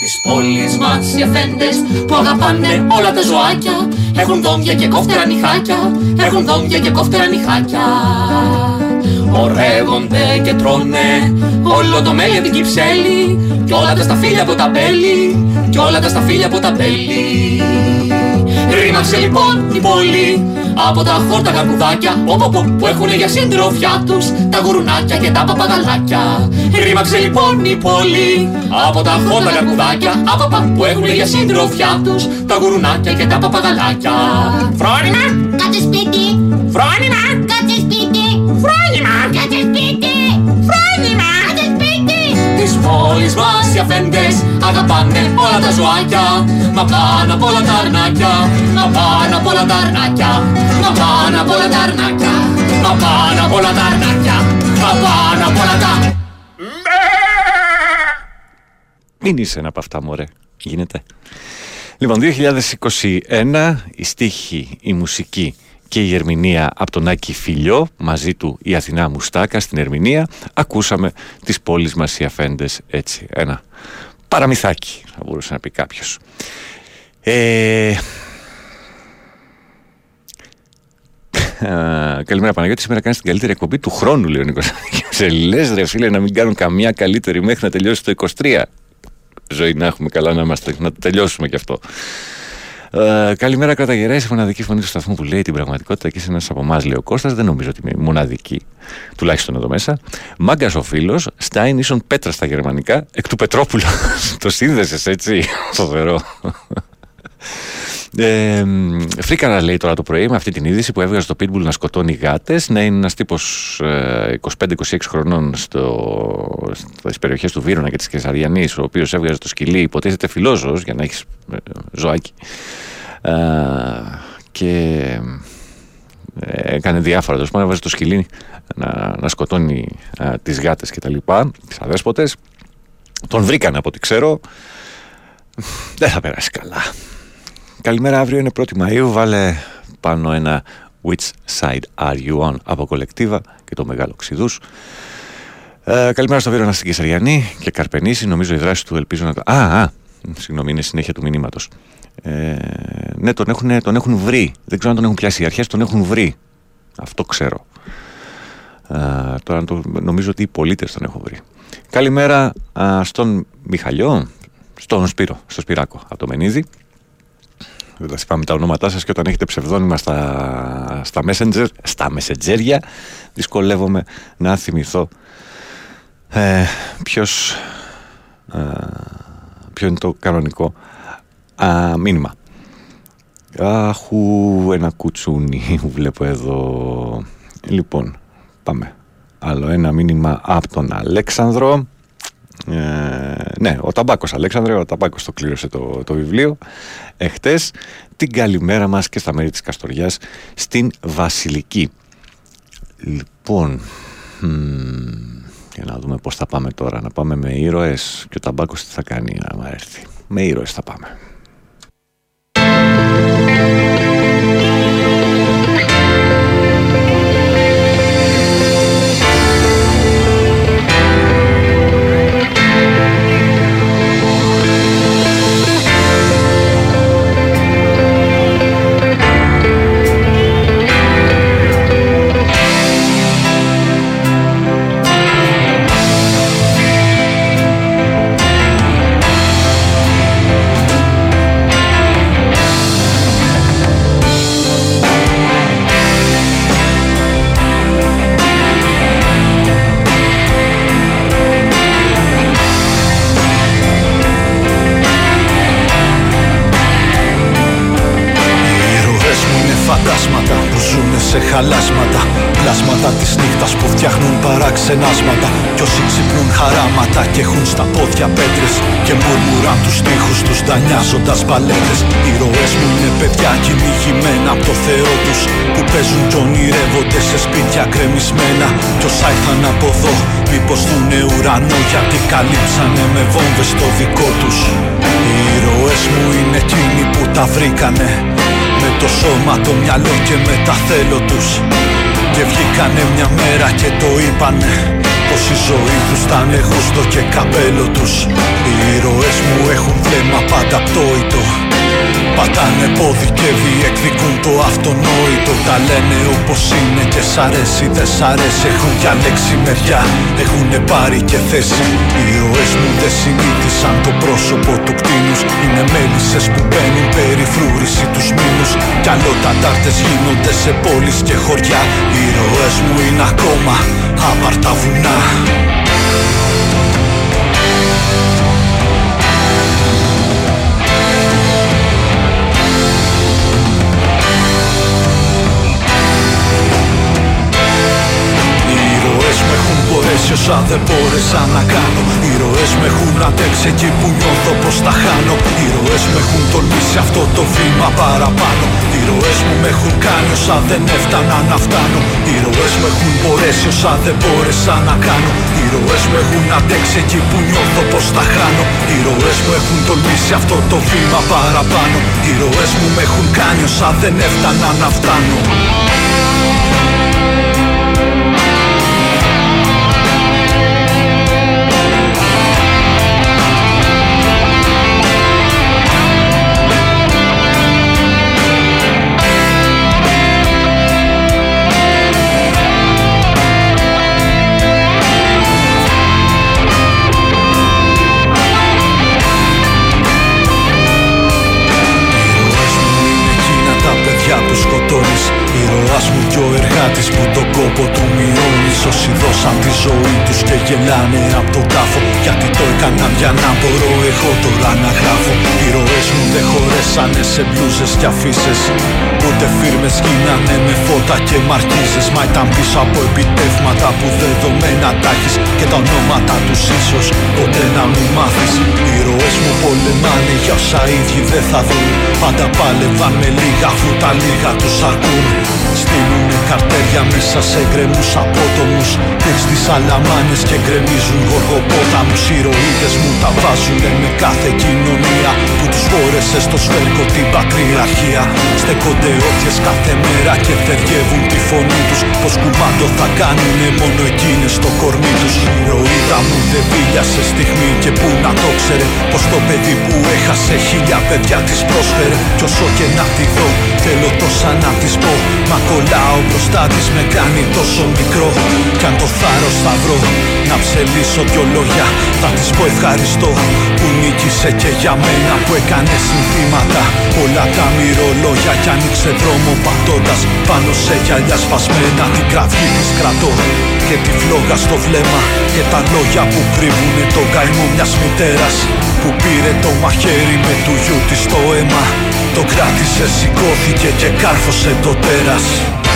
Τις πόλεις μας οι αφέντες που αγαπάνε όλα τα ζωάκια Έχουν δόντια και κόφτερα νυχάκια Έχουν δόντια και κόφτερα νυχάκια. Ορεύονται και τρώνε όλο το μέλι την κυψέλη Κι όλα τα σταφύλια από τα μπέλη Κι όλα τα σταφύλια από τα μπέλη Ρήμαξε λοιπόν η πόλη από τα χόρτα καρπουδάκια Οποπο που έχουν για συντροφιά τους τα γουρουνάκια και τα παπαγαλάκια Ρήμαξε λοιπόν η πόλη από τα χόρτα καρπουδάκια Απαπα που έχουν για συντροφιά τους τα γουρουνάκια και τα παπαγαλάκια Φρόνημα! Κάτσε σπίτι! Φρόνημα! Τις πόλεις μας οι αφέντες αγαπάνε όλα τα ζωάκια Μα πάνω απ' όλα τα αρνάκια Μα πάνω απ' όλα τα αρνάκια Μα πάνω απ' όλα τα αρνάκια Μα πάνω απ' όλα τα αρνάκια Μα πάνω απ' όλα τα... Μην είσαι ένα από αυτά, μωρέ. Γίνεται. Λοιπόν, 2021, η στίχη, η μουσική και η ερμηνεία από τον Άκη Φιλιό, μαζί του η Αθηνά Μουστάκα στην ερμηνεία, ακούσαμε τις πόλεις μας οι αφέντες έτσι, ένα παραμυθάκι, θα μπορούσε να πει κάποιος. Ε... Α, *laughs* Καλημέρα Παναγιώτη, σήμερα κάνεις την καλύτερη εκπομπή του χρόνου, λέει ο Νίκος. Σε λες ρε φίλε να μην κάνουν καμία καλύτερη μέχρι να τελειώσει το 23 ζωή να έχουμε καλά να είμαστε, να το τελειώσουμε κι αυτό. Ε, καλημέρα, κραταγερέ. Η μοναδική φωνή του σταθμού που λέει την πραγματικότητα και είσαι ένας από εμάς, λέει ο Κώστας. Δεν νομίζω ότι είμαι η μοναδική, τουλάχιστον εδώ μέσα. Μάγκας ο φίλος, Στάιν ίσον πέτρα στα γερμανικά, εκ του Πετρόπουλου. *laughs* το σύνδεσες έτσι, φοβερό. Ε, φρίκαρα λέει τώρα το πρωί με αυτή την είδηση που έβγαζε το Pitbull να σκοτώνει γάτες. Να είναι ένας τύπος 25-26 χρονών στο, στις περιοχές του Βύρονα και της Κεσαριανής, ο οποίος έβγαζε το σκυλί, υποτίθεται φιλόζωος για να έχεις ζωάκι. Ε, και ε, έκανε διάφορα. Τέλος πάντων, έβαζε το σκυλί να, να σκοτώνει τις γάτες κτλ. Τις αδέσποτες. Τον βρήκανε από ό,τι ξέρω. Δεν θα περάσει καλά. Καλημέρα, αύριο είναι 1η Μαΐου. Βάλε πάνω ένα Which side are you on από κολεκτίβα και το μεγάλο ξηδούς. Ε, καλημέρα στο Βίρονα στην Κεσαριανή και Καρπενήσι. Νομίζω η δράση του ελπίζω να το. Α, α, συγγνώμη, είναι συνέχεια του μηνύματος. Ε, ναι, τον έχουν, τον έχουν βρει. Δεν ξέρω αν τον έχουν πιάσει οι αρχές, τον έχουν βρει. Αυτό ξέρω. Ε, τώρα το, νομίζω ότι οι πολίτες τον έχουν βρει. Καλημέρα α, στον Μιχαλιό, στον Σπύρο, στο Σπυράκο από το Μενίδη. Δεν τα είπαμε τα ονόματά σας και όταν έχετε ψευδόνυμα στα, στα, messenger, στα messengerια δυσκολεύομαι να θυμηθώ ε, ποιος, ε, ποιο είναι το κανονικό α, μήνυμα. Αχου, ένα κουτσούνι *laughs* βλέπω εδώ. Λοιπόν, πάμε. Άλλο ένα μήνυμα από τον Αλέξανδρο. Ε, ναι, ο Ταμπάκος Αλέξανδρε, ο Ταμπάκος το κλήρωσε το, το βιβλίο εχθές την καλημέρα μας και στα μέρη της Καστοριάς στην Βασιλική. Λοιπόν, για να δούμε πώς θα πάμε τώρα. Να πάμε με ήρωες και ο Ταμπάκος τι θα κάνει άμα έρθει. Με ήρωες θα πάμε. Hasta και έχουν στα πόδια πέτρες Και μουρμουράν τους τοίχους τους δανειάζοντας μπαλέτες Οι ροές μου είναι παιδιά κυνηγημένα από το Θεό τους Που παίζουν κι ονειρεύονται σε σπίτια κρεμισμένα Κι όσα ήρθαν από εδώ μήπως δουνε ουρανό Γιατί καλύψανε με βόμβες το δικό τους. Οι ροές μου είναι εκείνοι που τα βρήκανε με το σώμα, το μυαλό και με τα θέλω τους. Και βγήκανε μια μέρα και το είπανε Πως η ζωή τους ήταν γούστο και καπέλο τους. Οι ήρωες μου έχουν βλέμμα πάντα πτώητο Πατάνε πόδι και διεκδικούν το αυτονόητο. Τα λένε όπως είναι και σ' αρέσει δεν σ' αρέσει. Έχουν διαλέξει μεριά, έχουν πάρει και θέση. Οι ήρωές μου δεν συνήθισαν το πρόσωπο του κτίνους. Είναι μέλισσες που μπαίνουν περιφρούρηση τους μήνους. Κι άλλο ταρτάρτες γίνονται σε πόλεις και χωριά Οι ήρωές μου είναι ακόμα άπαρτα βουνά έχουν μπορέσει όσα δεν μπόρεσα να κάνω Οι ήρωές με έχουν αντέξει εκεί που νιώθω πως τα χάνω. Οι ήρωές με έχουν τολμήσει αυτό το βήμα παραπάνω. Οι ήρωές μου με έχουν κάνει όσα δεν έφτανα να φτάνω. Οι ήρωές με έχουν μπορέσει όσα δεν μπόρεσα να κάνω. Οι ήρωές με έχουν αντέξει εκεί που νιώθω πως τα χάνω. Οι ήρωές μου έχουν τολμήσει αυτό το βήμα παραπάνω. Οι ήρωές μου με έχουν κάνει όσα δεν έφτανα να φτάνω δεν χωρέσανε σε μπλούζες και αφήσεις. Ούτε φίρμες γίνανε με φώτα και μαρκίζες Μα ήταν πίσω από επιτεύγματα που δεδομένα τα έχεις Και τα ονόματα τους ίσως. Ποτέ να μην μάθεις. Οι ήρωές μου πολεμάνε για όσα ίδιοι δεν θα δουν. Πάντα πάλευαν με λίγα αφού τα λίγα τους αρκούν Στείλουνε καρτέρια μέσα σε γκρεμούς απότομους Πήρ στις αλαμάνες και γκρεμίζουν γοργοπόταμους. Οι ηρωίδες μου τα βάζουνε με κάθε κοινωνία Που τους φόρεσε στο σφέλκο την πατριαρχία. Στέκονται όποιες κάθε μέρα και θεργεύουν τη φωνή τους. Πως κουμάντο θα κάνουνε μόνο εκείνες στο κορμί τους. Η ηρωίδα μου δεν βίλιασε στιγμή και που να το ξέρε. Πως το παιδί που έχασε χίλια παιδιά της πρόσφερε. Κι όσο και να τη δω θέλω τόσα να της πω. Μα κολλάω μπροστά της με κάνει τόσο μικρό. Κι αν το θάρρος θα βρω να ψελίσω δυο λόγια. Θα της πω ευχαριστώ που νίκησε και για μένα που έκανε συνθήματα. Όλα τα μυρολόγια κι άνοιξε δρόμο πατώντας πάνω σε γυαλιά σπασμένα. Την κραυγή της κρατώ και τη φλόγα στο βλέμμα. Και τα λόγια που κρύβουνε το καημό μιας μητέρας. Που πήρε το μαχαίρι με του γιού της το αίμα. Το κράτησε, σηκώθηκε και κάρφωσε το τέρας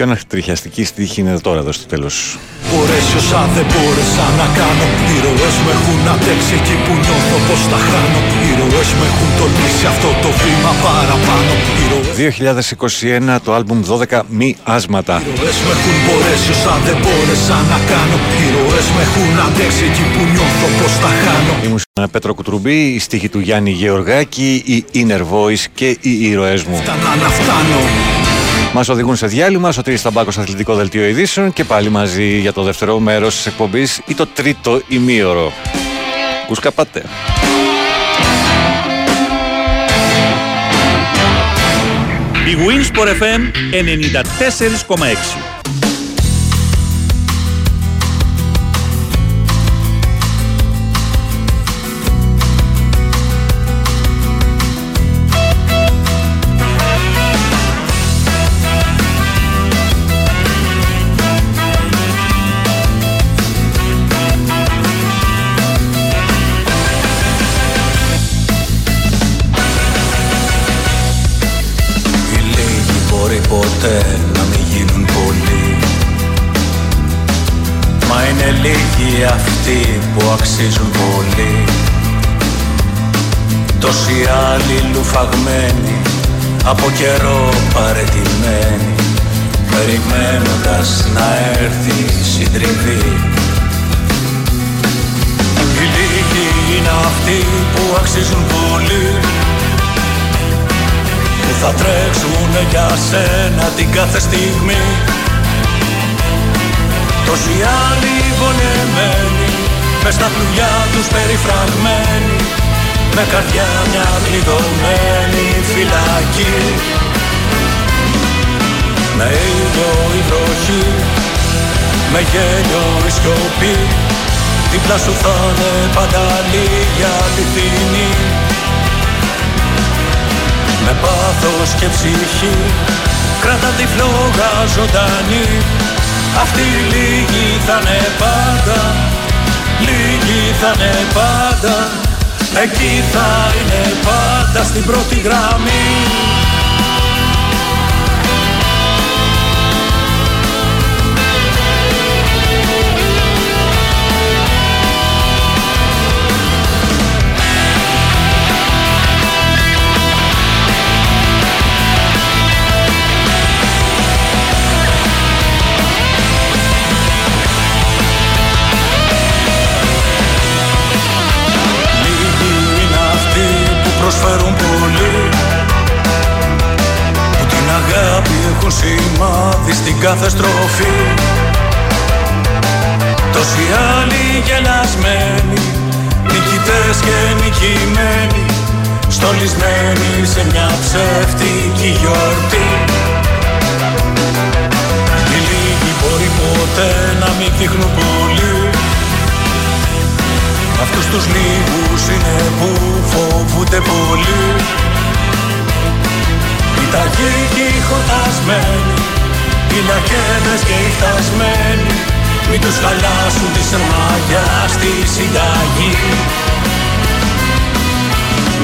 Πιο ανατριχιαστική στίχη είναι τώρα εδώ στο τέλος. Μπορέσει όσα δεν μπόρεσα να κάνω Οι ροές με έχουν αντέξει εκεί που νιώθω πως τα χάνω Οι ροές με έχουν τολμήσει αυτό το βήμα παραπάνω Οι ροές 2021 το άλμπουμ 12 μη άσματα. ροές με έχουν μπορέσει όσα δεν μπόρεσα να κάνω Οι ροές με έχουν αντέξει εκεί που νιώθω πως τα χάνω Η μουσική Πέτρο Κουτρουμπή, η στίχη του Γιάννη Γεωργάκη, η Inner Voice και οι ήρωές μου. Φτανά να φτάνω Μας οδηγούν σε διάλειμμα, στο Τρίς Ταμπάκος Αθλητικό Δελτίο Ειδήσεων και πάλι μαζί για το δεύτερο μέρος της εκπομπής ή το τρίτο ημίωρο. Κούσκα πάτε. Η Winsport FM 94,6 ποτέ να μην γίνουν πολλοί. Μα είναι λίγοι αυτοί που αξίζουν πολύ. Τόσοι άλλοι λουφαγμένοι από καιρό παρετημένοι. Περιμένοντας να έρθει η συντριβή. Οι λίγοι είναι αυτοί που αξίζουν πολύ που θα τρέξουν για σένα την κάθε στιγμή. Τόσοι άλλοι βολεμένοι Μες στα πλουγιά τους περιφραγμένοι Με καρδιά μια κλειδωμένη φυλακή. Με ήλιο η βροχή Με γέλιο η σιωπή Δίπλα σου θα είναι πάντα λίγη αληθινή Με πάθος και ψυχή Κράτα τη φλόγα ζωντανή. Αυτή λίγη θα είναι πάντα Λίγη θα είναι πάντα. Εκεί θα είναι πάντα στην πρώτη γραμμή σημάδι στην κάθε στροφή Τόσοι άλλοι γελασμένοι Νικητές και νικημένοι Στολισμένοι σε μια ψεύτικη γιορτή. Οι λίγοι μπορεί ποτέ να μην δείχνουν πολύ. Αυτούς τους λίγους είναι που φοβούνται πολύ Οι ταγοί και οι χορτασμένοι Οι λακέδες και οι φτασμένοι Μην τους χαλάσουν τη σερμάγια στη συνταγή.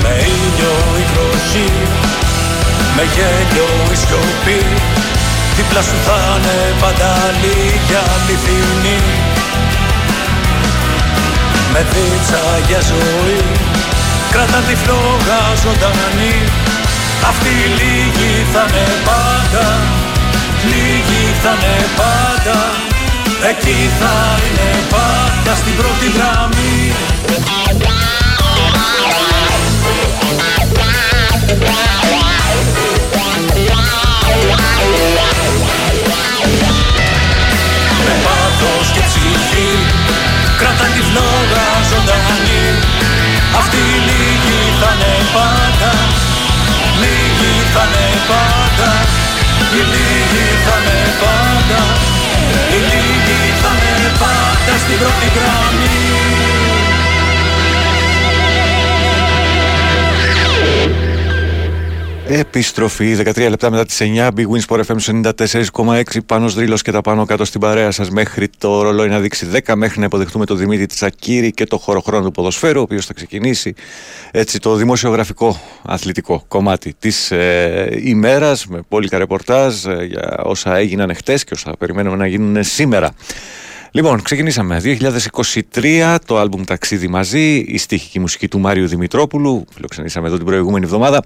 Με ήλιο η βροχή Με γέλιο η σιωπή Δίπλα σου θα είναι πάντα λίγη αληθινή. Με δίτσα για ζωή Κράτα τη φλόγα ζωντανή Αυτή λίγη θα είναι πάντα Λίγη θα είναι πάντα. Εκεί θα είναι πάντα στην πρώτη γραμμή. Με πάθος και ψυχή Κράτα τη φλόγα ζωντανή. Αυτή η λίγη θα είναι πάντα Λίγη θα είναι πάντα Η λίγη θα είναι πάντα Η λίγη θα είναι πάντα στην πρώτη γραμμή Επιστροφή 13 λεπτά μετά τις 9 Big Wins Sport FM 94,6 Πάνος Δρύλος και τα πάνω κάτω στην παρέα σας μέχρι το ρολόι να δείξει 10 μέχρι να υποδεχτούμε το Δημήτρη Τσακύρη και το χωροχρόνο του ποδοσφαίρου ο οποίος θα ξεκινήσει έτσι το δημοσιογραφικό αθλητικό κομμάτι της ε, ημέρας με πόλικα ρεπορτάζ ε, για όσα έγιναν χτες και όσα περιμένουμε να γίνουν σήμερα. Λοιπόν, ξεκινήσαμε. 2023, το άλμπουμ Ταξίδι μαζί, η στίχη και η μουσική του Μάριου Δημητρόπουλου. Φιλοξενήσαμε εδώ την προηγούμενη εβδομάδα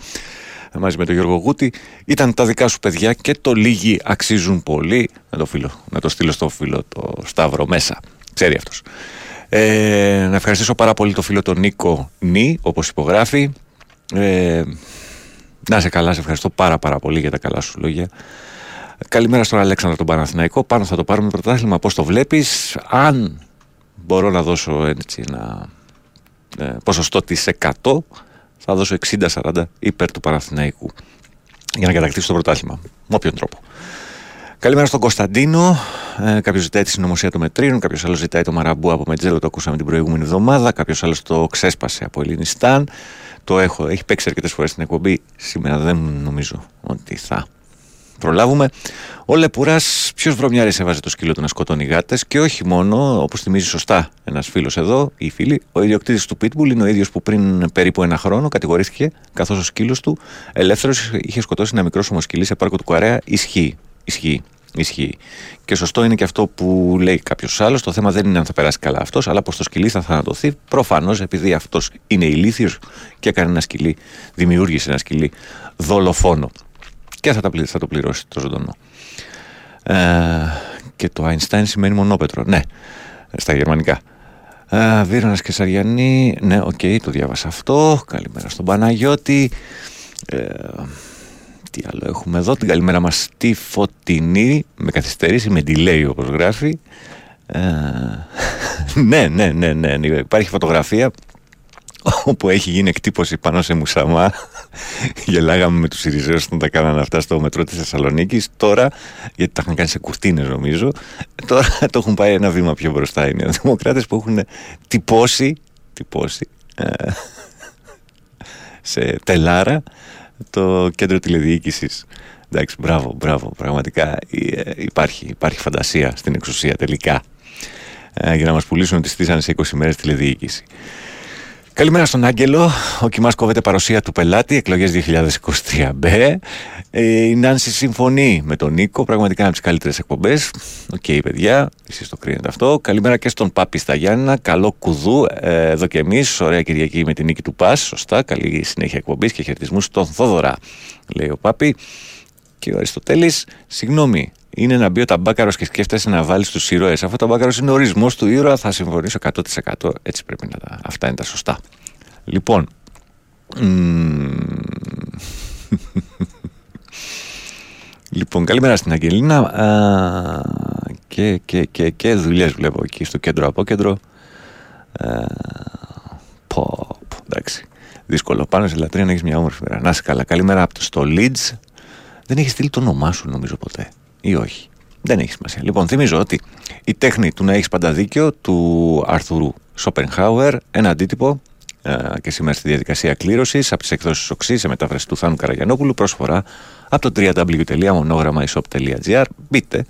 μαζί με τον Γιώργο Γούτη. Ήταν τα δικά σου παιδιά και το λίγοι αξίζουν πολύ. Να το, φίλο, να το στείλω στο φίλο το Σταύρο μέσα. Ξέρει αυτός. Ε, να ευχαριστήσω πάρα πολύ το φίλο τον Νίκο Νί, όπως υπογράφει. Ε, να είσαι καλά, σε ευχαριστώ πάρα πάρα πολύ για τα καλά σου λόγια. Καλημέρα στον Αλέξανδρο τον Παναθηναϊκό. Πάνω θα το πάρουμε πρωτάθλημα. Πώς το βλέπεις; Αν μπορώ να δώσω έτσι ένα ε, ποσοστό της 100 θα δώσω 60-40 υπέρ του Παναθηναϊκού για να κατακτήσει το πρωτάθλημα. Με όποιον τρόπο. Καλημέρα στον Κωνσταντίνο. Ε, κάποιος ζητάει τη συνωμοσία των μετρίων, κάποιος άλλος ζητάει το μαραμπού από Μετζέλο, το ακούσαμε την προηγούμενη εβδομάδα. Κάποιος άλλος το ξέσπασε από Ελληνιστάν. Το έχω, έχει παίξει αρκετές φορές στην εκπομπή. Σήμερα δεν νομίζω ότι θα προλάβουμε. Ο Λεπουράς, ποιος βρωμιάρης έβαζε το σκύλο του να σκοτώνει γάτες και όχι μόνο, όπως θυμίζει σωστά ένας φίλος εδώ, ή φίλοι, ο ιδιοκτήτης του Pitbull είναι ο ίδιος που πριν περίπου ένα χρόνο κατηγορήθηκε καθώς ο σκύλος του ελεύθερος είχε σκοτώσει ένα μικρόσωμο σκυλί σε πάρκο του Κορέα. Ισχύει. Ισχύει. Ισχύει. Και σωστό είναι και αυτό που λέει κάποιος άλλος. Το θέμα δεν είναι αν θα περάσει καλά αυτός, αλλά πως το σκυλί θα θανατωθεί. Προφανώς επειδή αυτός είναι ηλίθιος και έκανε ένα σκυλί, δημιούργησε ένα σκυλί δολοφόνο. Και θα, τα, πλη- θα το πληρώσει το ζωντανό. Ε, και το Einstein σημαίνει μονόπετρο. Ναι, στα γερμανικά. Ε, Βύρωνας Καισαριανή. Ναι, οκ, το διάβασα αυτό. Καλημέρα στον Παναγιώτη. Ε, τι άλλο έχουμε εδώ. Την καλημέρα μας στη Φωτεινή. Με καθυστερήσει, με delay όπως γράφει. Ε, *laughs* ναι, ναι, ναι, ναι, ναι. Υπάρχει φωτογραφία όπου έχει γίνει εκτύπωση πάνω σε μουσαμά. Γελάγαμε με τους Ιριζέους όταν τα κάνανε αυτά στο μετρό της Θεσσαλονίκης. Τώρα, γιατί τα είχαν κάνει σε κουρτίνες νομίζω, τώρα το έχουν πάει ένα βήμα πιο μπροστά οι νεοδημοκράτες που έχουν τυπώσει, τυπώσει ε, σε τελάρα το κέντρο τηλεδιοίκησης. Εντάξει, μπράβο, μπράβο. Πραγματικά ε, υπάρχει, υπάρχει φαντασία στην εξουσία τελικά. Ε, για να μας πουλήσουν ότι στήσανε σε 20 μέρες τηλεδιοίκηση. Καλημέρα στον Άγγελο. Ο Κιμάς κόβεται παρουσία του πελάτη, εκλογές 2023 μπε. Ε, η Νάνση συμφωνεί με τον Νίκο, πραγματικά είναι από τις καλύτερες εκπομπές. OK, okay, παιδιά, εσείς το κρίνετε αυτό. Καλημέρα και στον Πάπη στα Γιάννα. Καλό κουδού. Ε, εδώ και εμείς. Ωραία Κυριακή με την νίκη του ΠΑΣ. Σωστά. Καλή συνέχεια εκπομπής και χαιρετισμούς στον Θόδωρα, λέει ο Πάπη. Και ο Αριστοτέλης, συγγνώμη, είναι να μπει ο ταμπάκαρος και σκέφτεσαι να βάλεις τους ήρωες. Αυτό ο ταμπάκαρος είναι ο ορισμός του ήρωα, θα συμφωνήσω 100%. Έτσι πρέπει να τα. Αυτά είναι τα σωστά. Λοιπόν. λοιπόν, καλημέρα στην Αγγελίνα. Α, και, και, και, και δουλειές βλέπω εκεί στο κέντρο απόκεντρο. πω, πω, εντάξει. Δύσκολο. Πάνω σε λατρεία να έχεις μια όμορφη μέρα. Να είσαι καλά. Καλημέρα από το στο Leeds. Δεν έχεις στείλει το όνομά σου, νομίζω ποτέ ή όχι. Δεν έχει σημασία. Λοιπόν, θυμίζω ότι η τέχνη του να έχεις πάντα δίκιο του Αρθουρού Σόπενχάουερ, ένα αντίτυπο ε, και σήμερα στη διαδικασία κλήρωσης από τις εκδόσεις Οξύς σε μετάφραση του Θάνου Καραγιανόπουλου προσφορά από το www.monogrammaishop.gr. Μπείτε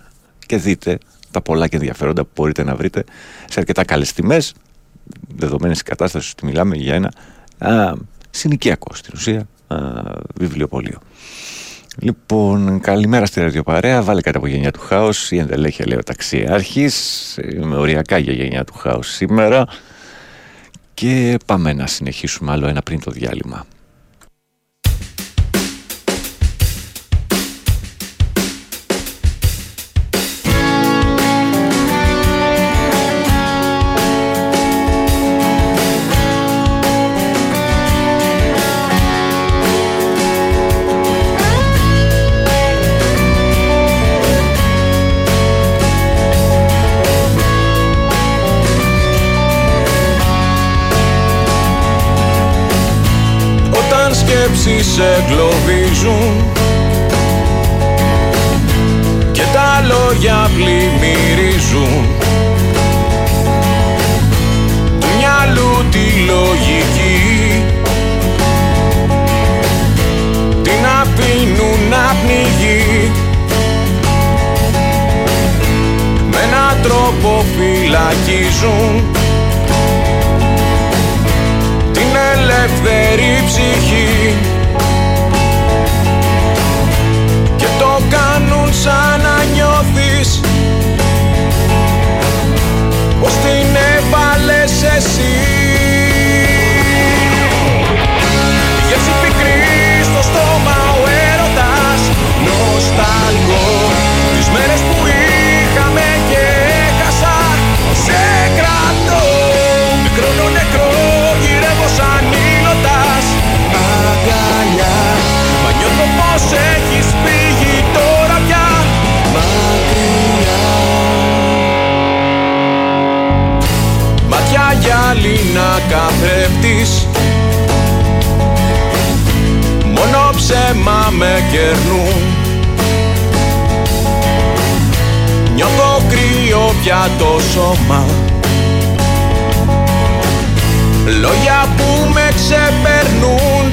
και δείτε τα πολλά και ενδιαφέροντα που μπορείτε να βρείτε σε αρκετά καλές τιμές, δεδομένης τη κατάστασης ότι μιλάμε για ένα α, συνοικιακό στην ουσία α, βιβλιοπωλείο. Λοιπόν, καλημέρα στη ραδιοπαρέα. Βάλε κάτι από γενιά του χάους. Η εντελέχεια λέει ο ταξιάρχης. Είμαι οριακά για γενιά του χάους σήμερα. Και πάμε να συνεχίσουμε άλλο ένα πριν το διάλειμμα. Σε εγκλωβίζουν Και τα λόγια πλημμυρίζουν. Του μυαλού τη λογική. Την αφήνουν να πνιγεί. Με έναν τρόπο φυλακίζουν. Την ελεύθερη ψυχή see Μάτια γυάλινα καθρέφτης Μόνο ψέμα με κερνούν. Νιώθω κρύο πια το σώμα. Λόγια που με ξεπερνούν.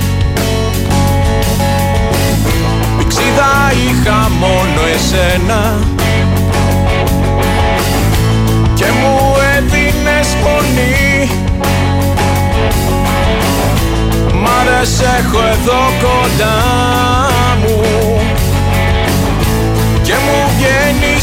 Πηξίδα είχα μόνο εσένα Μ' άρεσε έχω εδώ κοντά μου. Και μου βγαίνει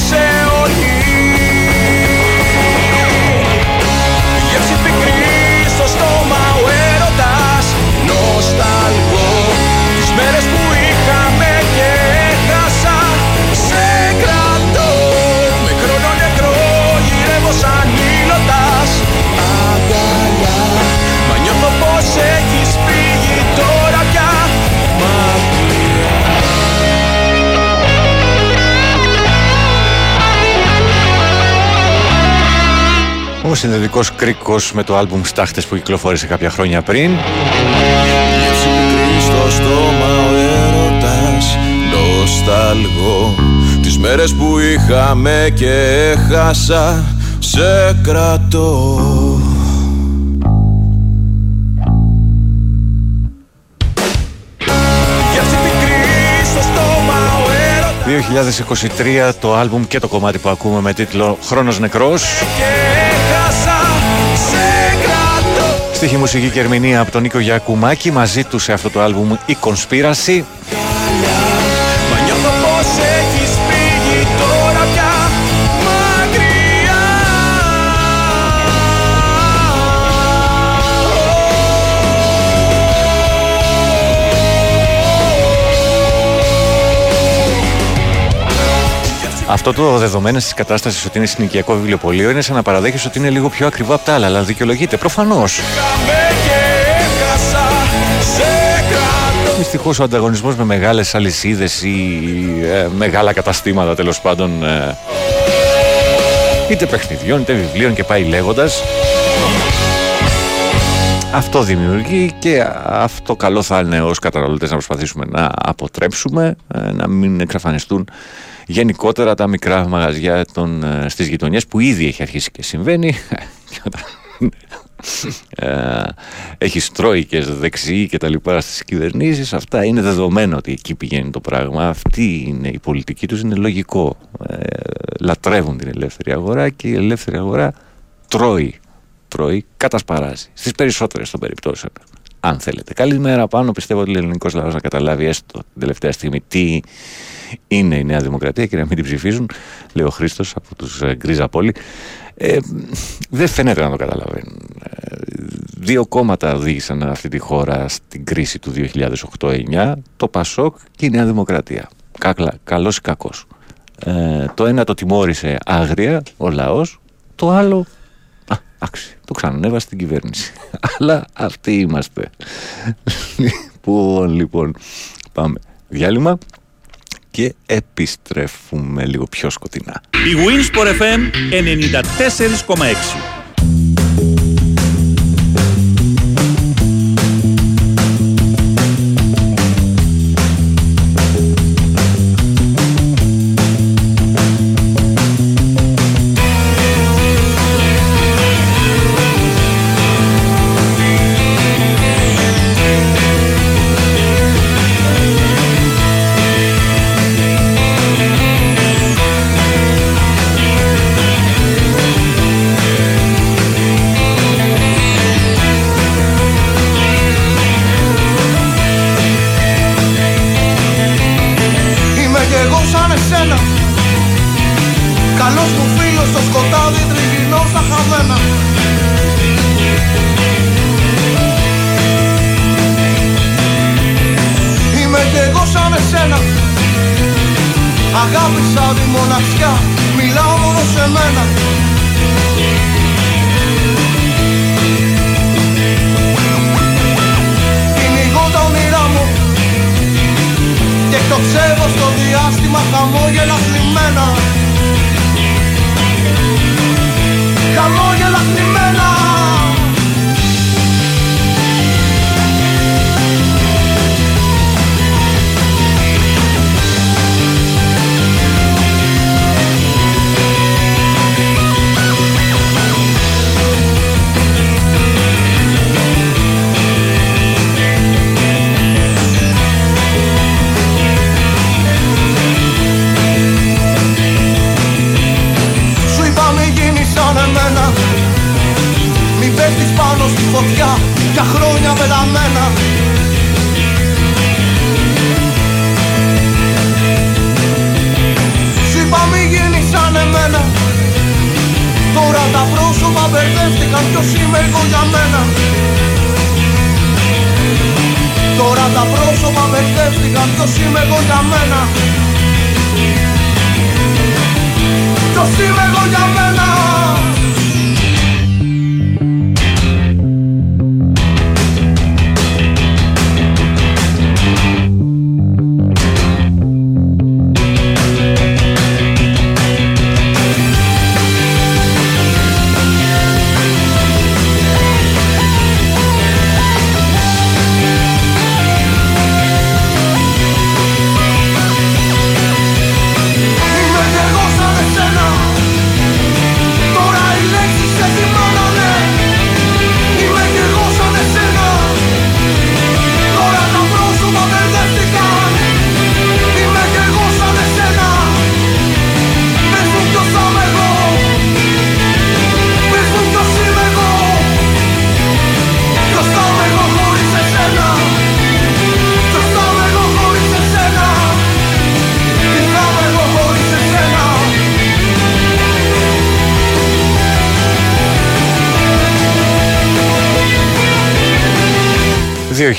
συνδετικός κρίκος με το άλμπουμ Στάχτες που κυκλοφόρησε κάποια χρόνια πριν. Γεύση πικρή στο στόμα ο έρωτας Νοσταλγώ Τις μέρες που είχαμε και έχασα Σε κρατώ Γεύση πικρή στο στόμα ο έρωτας 2023 το άλμπουμ και το κομμάτι που ακούμε με τίτλο Χρόνος Νεκρός. Και έχασα σε κρατώ Στίχη μουσική και ερμηνεία από τον Νίκο Γιακουμάκη μαζί τους σε αυτό το άλμπουμ η Conspiracy. Αυτό το δεδομένο της κατάστασης ότι είναι συνοικιακό βιβλιοπωλείο είναι σαν να παραδέχει ότι είναι λίγο πιο ακριβό από τα άλλα, αλλά δικαιολογείται προφανώς. Με και έχασα σε κρατώ Δυστυχώς ο ανταγωνισμός με μεγάλες αλυσίδες ή ε, μεγάλα καταστήματα τέλος πάντων. ε, είτε παιχνιδιών είτε βιβλίων και πάει λέγοντας. Αυτό δημιουργεί και αυτό καλό θα είναι ως καταναλωτές να προσπαθήσουμε να αποτρέψουμε, ε, να μην εξαφανιστούν γενικότερα τα μικρά μαγαζιά των, ε, στις γειτονιές που ήδη έχει αρχίσει και συμβαίνει *laughs* Και όταν, ε, έχει τρόικες δεξιοί και τα λοιπά στις κυβερνήσεις αυτά είναι δεδομένο ότι εκεί πηγαίνει το πράγμα αυτή είναι η πολιτική τους είναι λογικό ε, λατρεύουν την ελεύθερη αγορά και η ελεύθερη αγορά τρώει τρώει, κατασπαράζει. Στις περισσότερες των περιπτώσεων. Αν θέλετε. Καλημέρα πάνω. Πιστεύω ότι ο ελληνικός λαός να καταλάβει έστω την τελευταία στιγμή τι είναι η Νέα Δημοκρατία και να μην την ψηφίζουν. Λέει ο Χρήστος από τους Γκρίζα Πόλη. Ε, δεν φαίνεται να το καταλαβαίνουν. Ε, δύο κόμματα οδήγησαν αυτή τη χώρα στην κρίση του 2008-2009. Το Πασόκ και η Νέα Δημοκρατία. Κακλα, καλός ή κακός. Ε, το ένα το τιμώρησε άγρια ο λαός, το άλλο Α, άξι, το ξανανέβασε στην κυβέρνηση. *laughs* Αλλά αυτοί είμαστε. *laughs* λοιπόν, λοιπόν, πάμε. Διάλειμμα και επιστρέφουμε λίγο πιο σκοτεινά. Η Winsport FM 94,6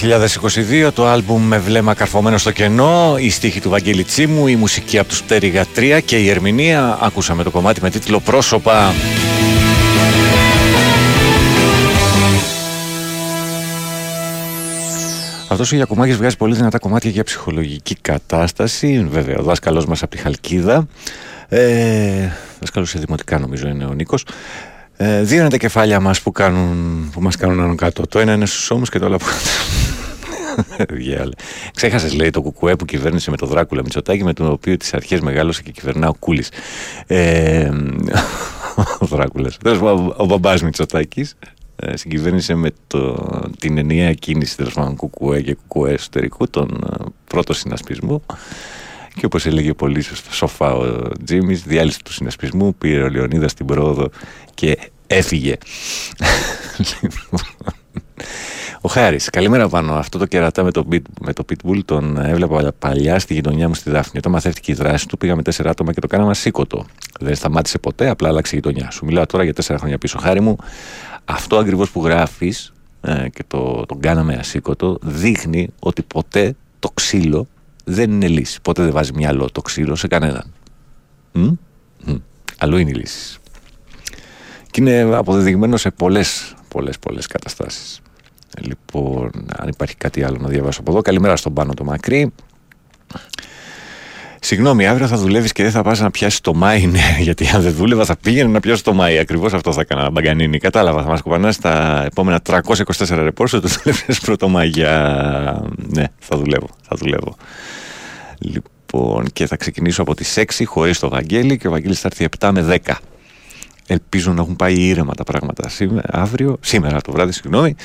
2022 το άλμπουμ με βλέμμα καρφωμένο στο κενό, η στίχη του Βαγγέλη Τσίμου, η μουσική από τους Πτέρυγα 3 και η ερμηνεία. Ακούσαμε το κομμάτι με τίτλο «Πρόσωπα». Αυτός ο Γιακουμάκης βγάζει πολύ δυνατά κομμάτια για ψυχολογική κατάσταση. Βέβαια, ο δάσκαλός μας από τη Χαλκίδα. Ε, δάσκαλος σε δημοτικά νομίζω είναι ο Νίκος. Ε, δύο είναι τα κεφάλια μας που, κάνουν, που μας κάνουν άνω κάτω. Το ένα είναι στους ώμους και το άλλο από κάτω. Ξέχασες λέει το κουκουέ που κυβέρνησε με το Δράκουλα Μητσοτάκη με τον οποίο τις αρχές μεγάλωσε και κυβερνά ο Κούλης. Ε, ο Δράκουλας. Ο, ο μπαμπάς Μητσοτάκης ε, συγκυβέρνησε με το, την ενιαία κίνηση τέλος πάντων κουκουέ και κουκουέ εσωτερικού, τον ε, πρώτο συνασπισμό. Και όπως έλεγε πολύ σοφά ο Τζίμις, διάλυση του συνασπισμού, πήρε ο Λεωνίδας την πρόοδο και έφυγε. *laughs* Ο Χάρης, καλημέρα πάνω. Αυτό το κερατά με το, με το Pitbull τον έβλεπα παλιά στη γειτονιά μου στη Δάφνη. Όταν μαθεύτηκε η δράση του, πήγαμε τέσσερα άτομα και το κάναμε ασήκωτο. Δεν σταμάτησε ποτέ, απλά άλλαξε η γειτονιά. Σου μιλάω τώρα για τέσσερα χρόνια πίσω. Χάρη μου, αυτό ακριβώς που γράφεις ε, και το, τον κάναμε ασήκωτο, δείχνει ότι ποτέ το ξύλο δεν είναι λύση. Ποτέ δεν βάζει μυαλό το ξύλο σε κανέναν. Μ; Αλλού είναι η λύση. Και είναι αποδεδειγμένο σε πολλές, πολλές, πολλές καταστάσεις. Λοιπόν, αν υπάρχει κάτι άλλο να διαβάσω από εδώ. Καλημέρα στον πάνω το μακρύ. Συγγνώμη, αύριο θα δουλεύεις και δεν θα πας να πιάσεις το Μάη. Ναι, *laughs* γιατί αν δεν δούλευα θα πήγαινε να πιάσει το Μάη. Ακριβώς αυτό θα έκανα. Μπαγκανίνη. Κατάλαβα. Θα μας κουπανά τα επόμενα 324 ρεπόρ ότι *laughs* δούλευε πρώτο Μάη για. Ναι, θα δουλεύω. Θα δουλεύω. Λοιπόν, και θα ξεκινήσω από τις 6 χωρίς το Βαγγέλη και ο Βαγγέλης θα έρθει 7 με 10. Ελπίζω να έχουν πάει ήρεμα τα πράγματα σήμερα, αύριο, σήμερα το βράδυ, συγγνώμη,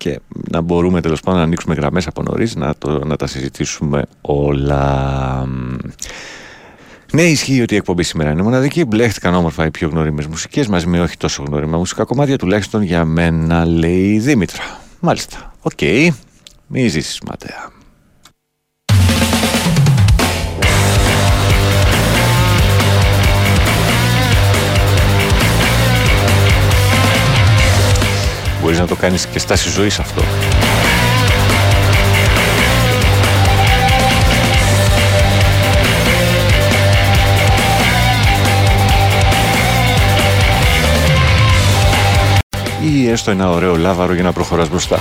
και να μπορούμε τέλος πάντων να ανοίξουμε γραμμές από νωρίς να, να τα συζητήσουμε όλα. Ναι, ισχύει ότι η εκπομπή σήμερα είναι μοναδική. Μπλέχτηκαν όμορφα οι πιο γνώριμες μουσικές μαζί με όχι τόσο γνώριμα μουσικά κομμάτια, τουλάχιστον για μένα, λέει η Δήμητρα. Μάλιστα. OK. Okay. Μη ζήσεις, Ματέα. Μπορείς να το κάνεις και στάση ζωής αυτό. Ή έστω ένα ωραίο λάβαρο για να προχωράς μπροστά.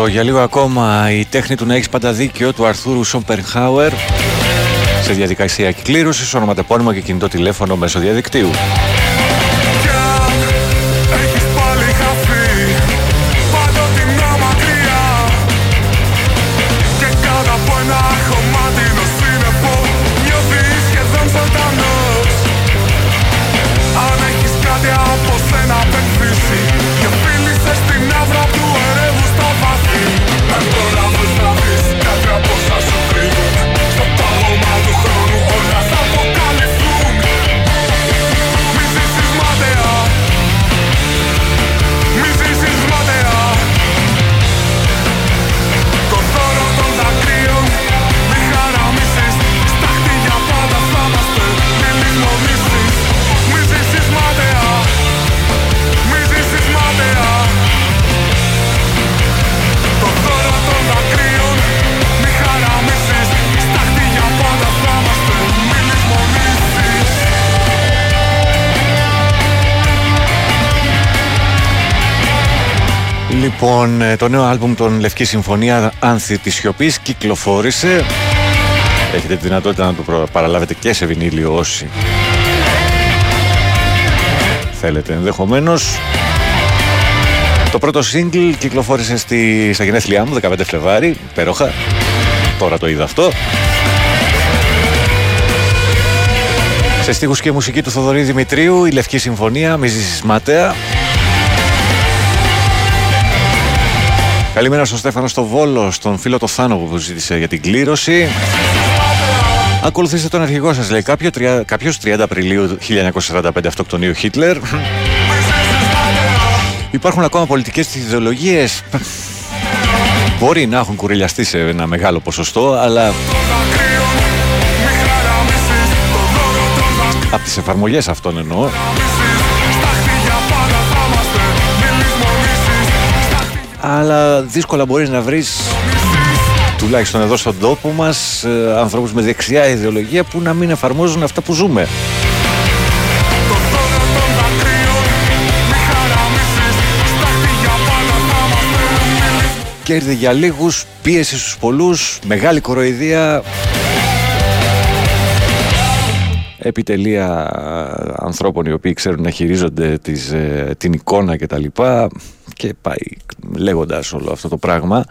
Θυμίζω για λίγο ακόμα η τέχνη του να έχεις πάντα δίκιο του Αρθούρου Σομπερνχάουερ σε διαδικασία κυκλήρωση, ονοματεπώνυμο και κινητό τηλέφωνο μέσω διαδικτύου. Λοιπόν, ε, το νέο άλμπουμ των Λευκή Συμφωνία Άνθη της Σιωπής κυκλοφόρησε. Έχετε τη δυνατότητα να το προ- παραλάβετε και σε βινίλιο όσοι θέλετε ενδεχομένως. Το πρώτο single κυκλοφόρησε στη, στα γενέθλιά μου 15 Φλεβάρι, υπέροχα. Τώρα το είδα αυτό. Σε στίχους και μουσική του Θοδωρή Δημητρίου, η Λευκή Συμφωνία, Μίζης Ματέα. Καλημέρα στον Στέφανο στο Βόλο, στον φίλο το Θάνο που ζήτησε για την κλήρωση. Ακολουθήστε τον αρχηγό σας, λέει κάποιο, τρια- κάποιος 30 Απριλίου 1945 αυτοκτονίου Χίτλερ. Υπάρχουν ακόμα πολιτικές ιδεολογίες. Μπορεί να έχουν κουρελιαστεί σε ένα μεγάλο ποσοστό, αλλά από τις εφαρμογές αυτών εννοώ. Αλλά δύσκολα μπορείς να βρεις τουλάχιστον εδώ στον τόπο μας ε, ανθρώπους με δεξιά ιδεολογία που να μην εφαρμόζουν αυτά που ζούμε. Κέρδη για λίγους, πίεση στους πολλούς, μεγάλη κοροϊδία, επιτελεία ανθρώπων οι οποίοι ξέρουν να χειρίζονται τις, ε, την εικόνα και τα λοιπά και πάει λέγοντας όλο αυτό το πράγμα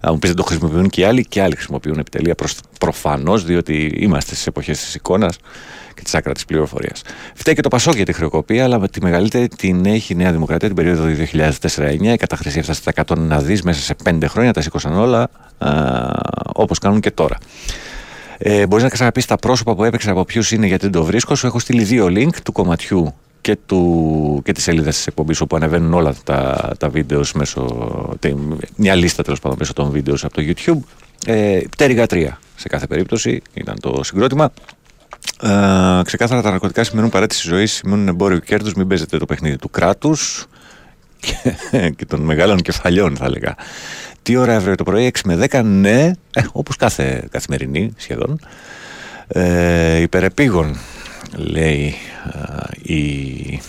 αν μου πεις δεν το χρησιμοποιούν και οι άλλοι και άλλοι χρησιμοποιούν επιτελεία προς, προφανώς διότι είμαστε στις εποχές της εικόνας και της άκρα της πληροφορίας. Φταίει και το Πασόκ για τη χρεοκοπία αλλά με τη μεγαλύτερη την έχει η Νέα Δημοκρατία την περίοδο 2004-2009 η κατάχρηση έφτασε στα 100 να δεις μέσα σε 5 χρόνια τα σήκωσαν όλα α, όπως κάνουν και τώρα. Ε, Μπορείς να ξαναπείς τα πρόσωπα που έπαιξαν από ποιους είναι γιατί δεν το βρίσκω. Σου έχω στείλει δύο link του κομματιού και, του, και της σελίδας της εκπομπής όπου ανεβαίνουν όλα τα, τα βίντεος μέσω. τε- μια λίστα τέλος πάντων μέσω των βίντεος από το YouTube. Ε, πτέρυγα 3 σε κάθε περίπτωση ήταν το συγκρότημα. Ε, ξεκάθαρα τα ναρκωτικά σημαίνουν παρέτηση ζωής, σημαίνουν εμπόριο κέρδους. Μην παίζετε το παιχνίδι του κράτους *laughs* και, και των μεγάλων κεφαλιών, θα έλεγα. Τι ώρα αύριο το πρωί, 6 με 10, ναι, ε, όπως κάθε καθημερινή σχεδόν. Ε, υπερεπίγον, λέει ε, η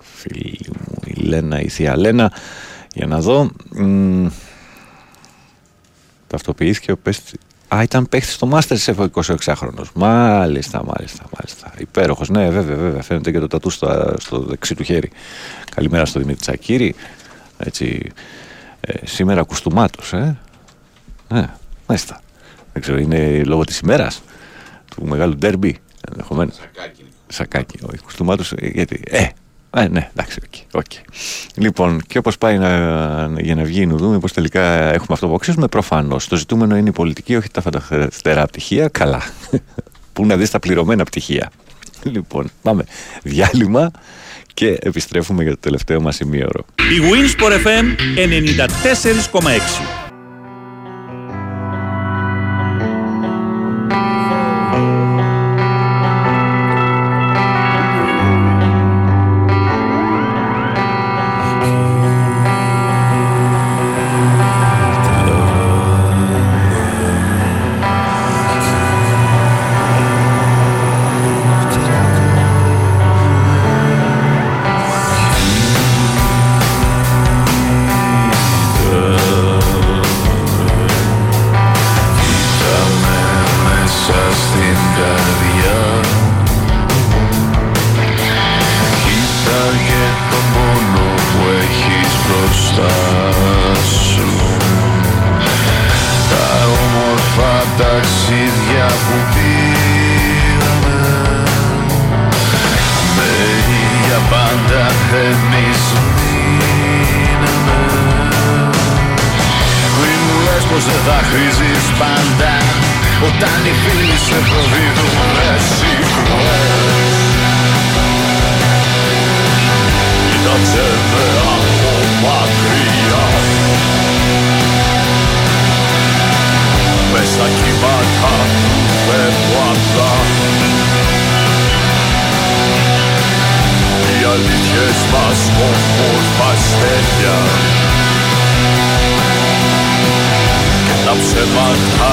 φίλη μου η Λένα, η θεία Λένα. Για να δω. Μ, ταυτοποιήθηκε ο παίχτη. Α, ήταν παίχτης στο Masterchef ο 26χρονο. Μάλιστα, μάλιστα, μάλιστα. Υπέροχος. Ναι, βέβαια, βέβαια. Φαίνεται και το τατού στο, στο δεξί του χέρι. Καλημέρα στο Δημήτρη Τσακύρη. Έτσι, ε, σήμερα κουστούμάτος, ε. Ναι, μάλιστα. Δεν ξέρω, είναι λόγω της ημέρας του μεγάλου ντέρμπι, ενδεχομένως. Σακάκι. Σακάκι, όχι, κουστουμάτος, ε, γιατί, ε, ε, ναι, εντάξει, OK. OK. Λοιπόν, και όπως πάει να, για να βγει η Νουδού, μήπως τελικά έχουμε αυτό που αξίζουμε, προφανώς. Το ζητούμενο είναι η πολιτική, όχι τα φανταστερά πτυχία, καλά. *laughs* Πού να δεις τα πληρωμένα πτυχία. Λοιπόν, πάμε διάλειμμα και επιστρέφουμε για το τελευταίο μας ημίωρο. Η Winsport FM 94,6. Χρήζεις πάντα Όταν οι φίλοι σε προδίδουν εσύ κλαις Κοίταξε με από μακριά. Μες στα κύματα του φεύγω απλά Οι αλήθειες μας όμορφα αστέρια Και τα ψέματα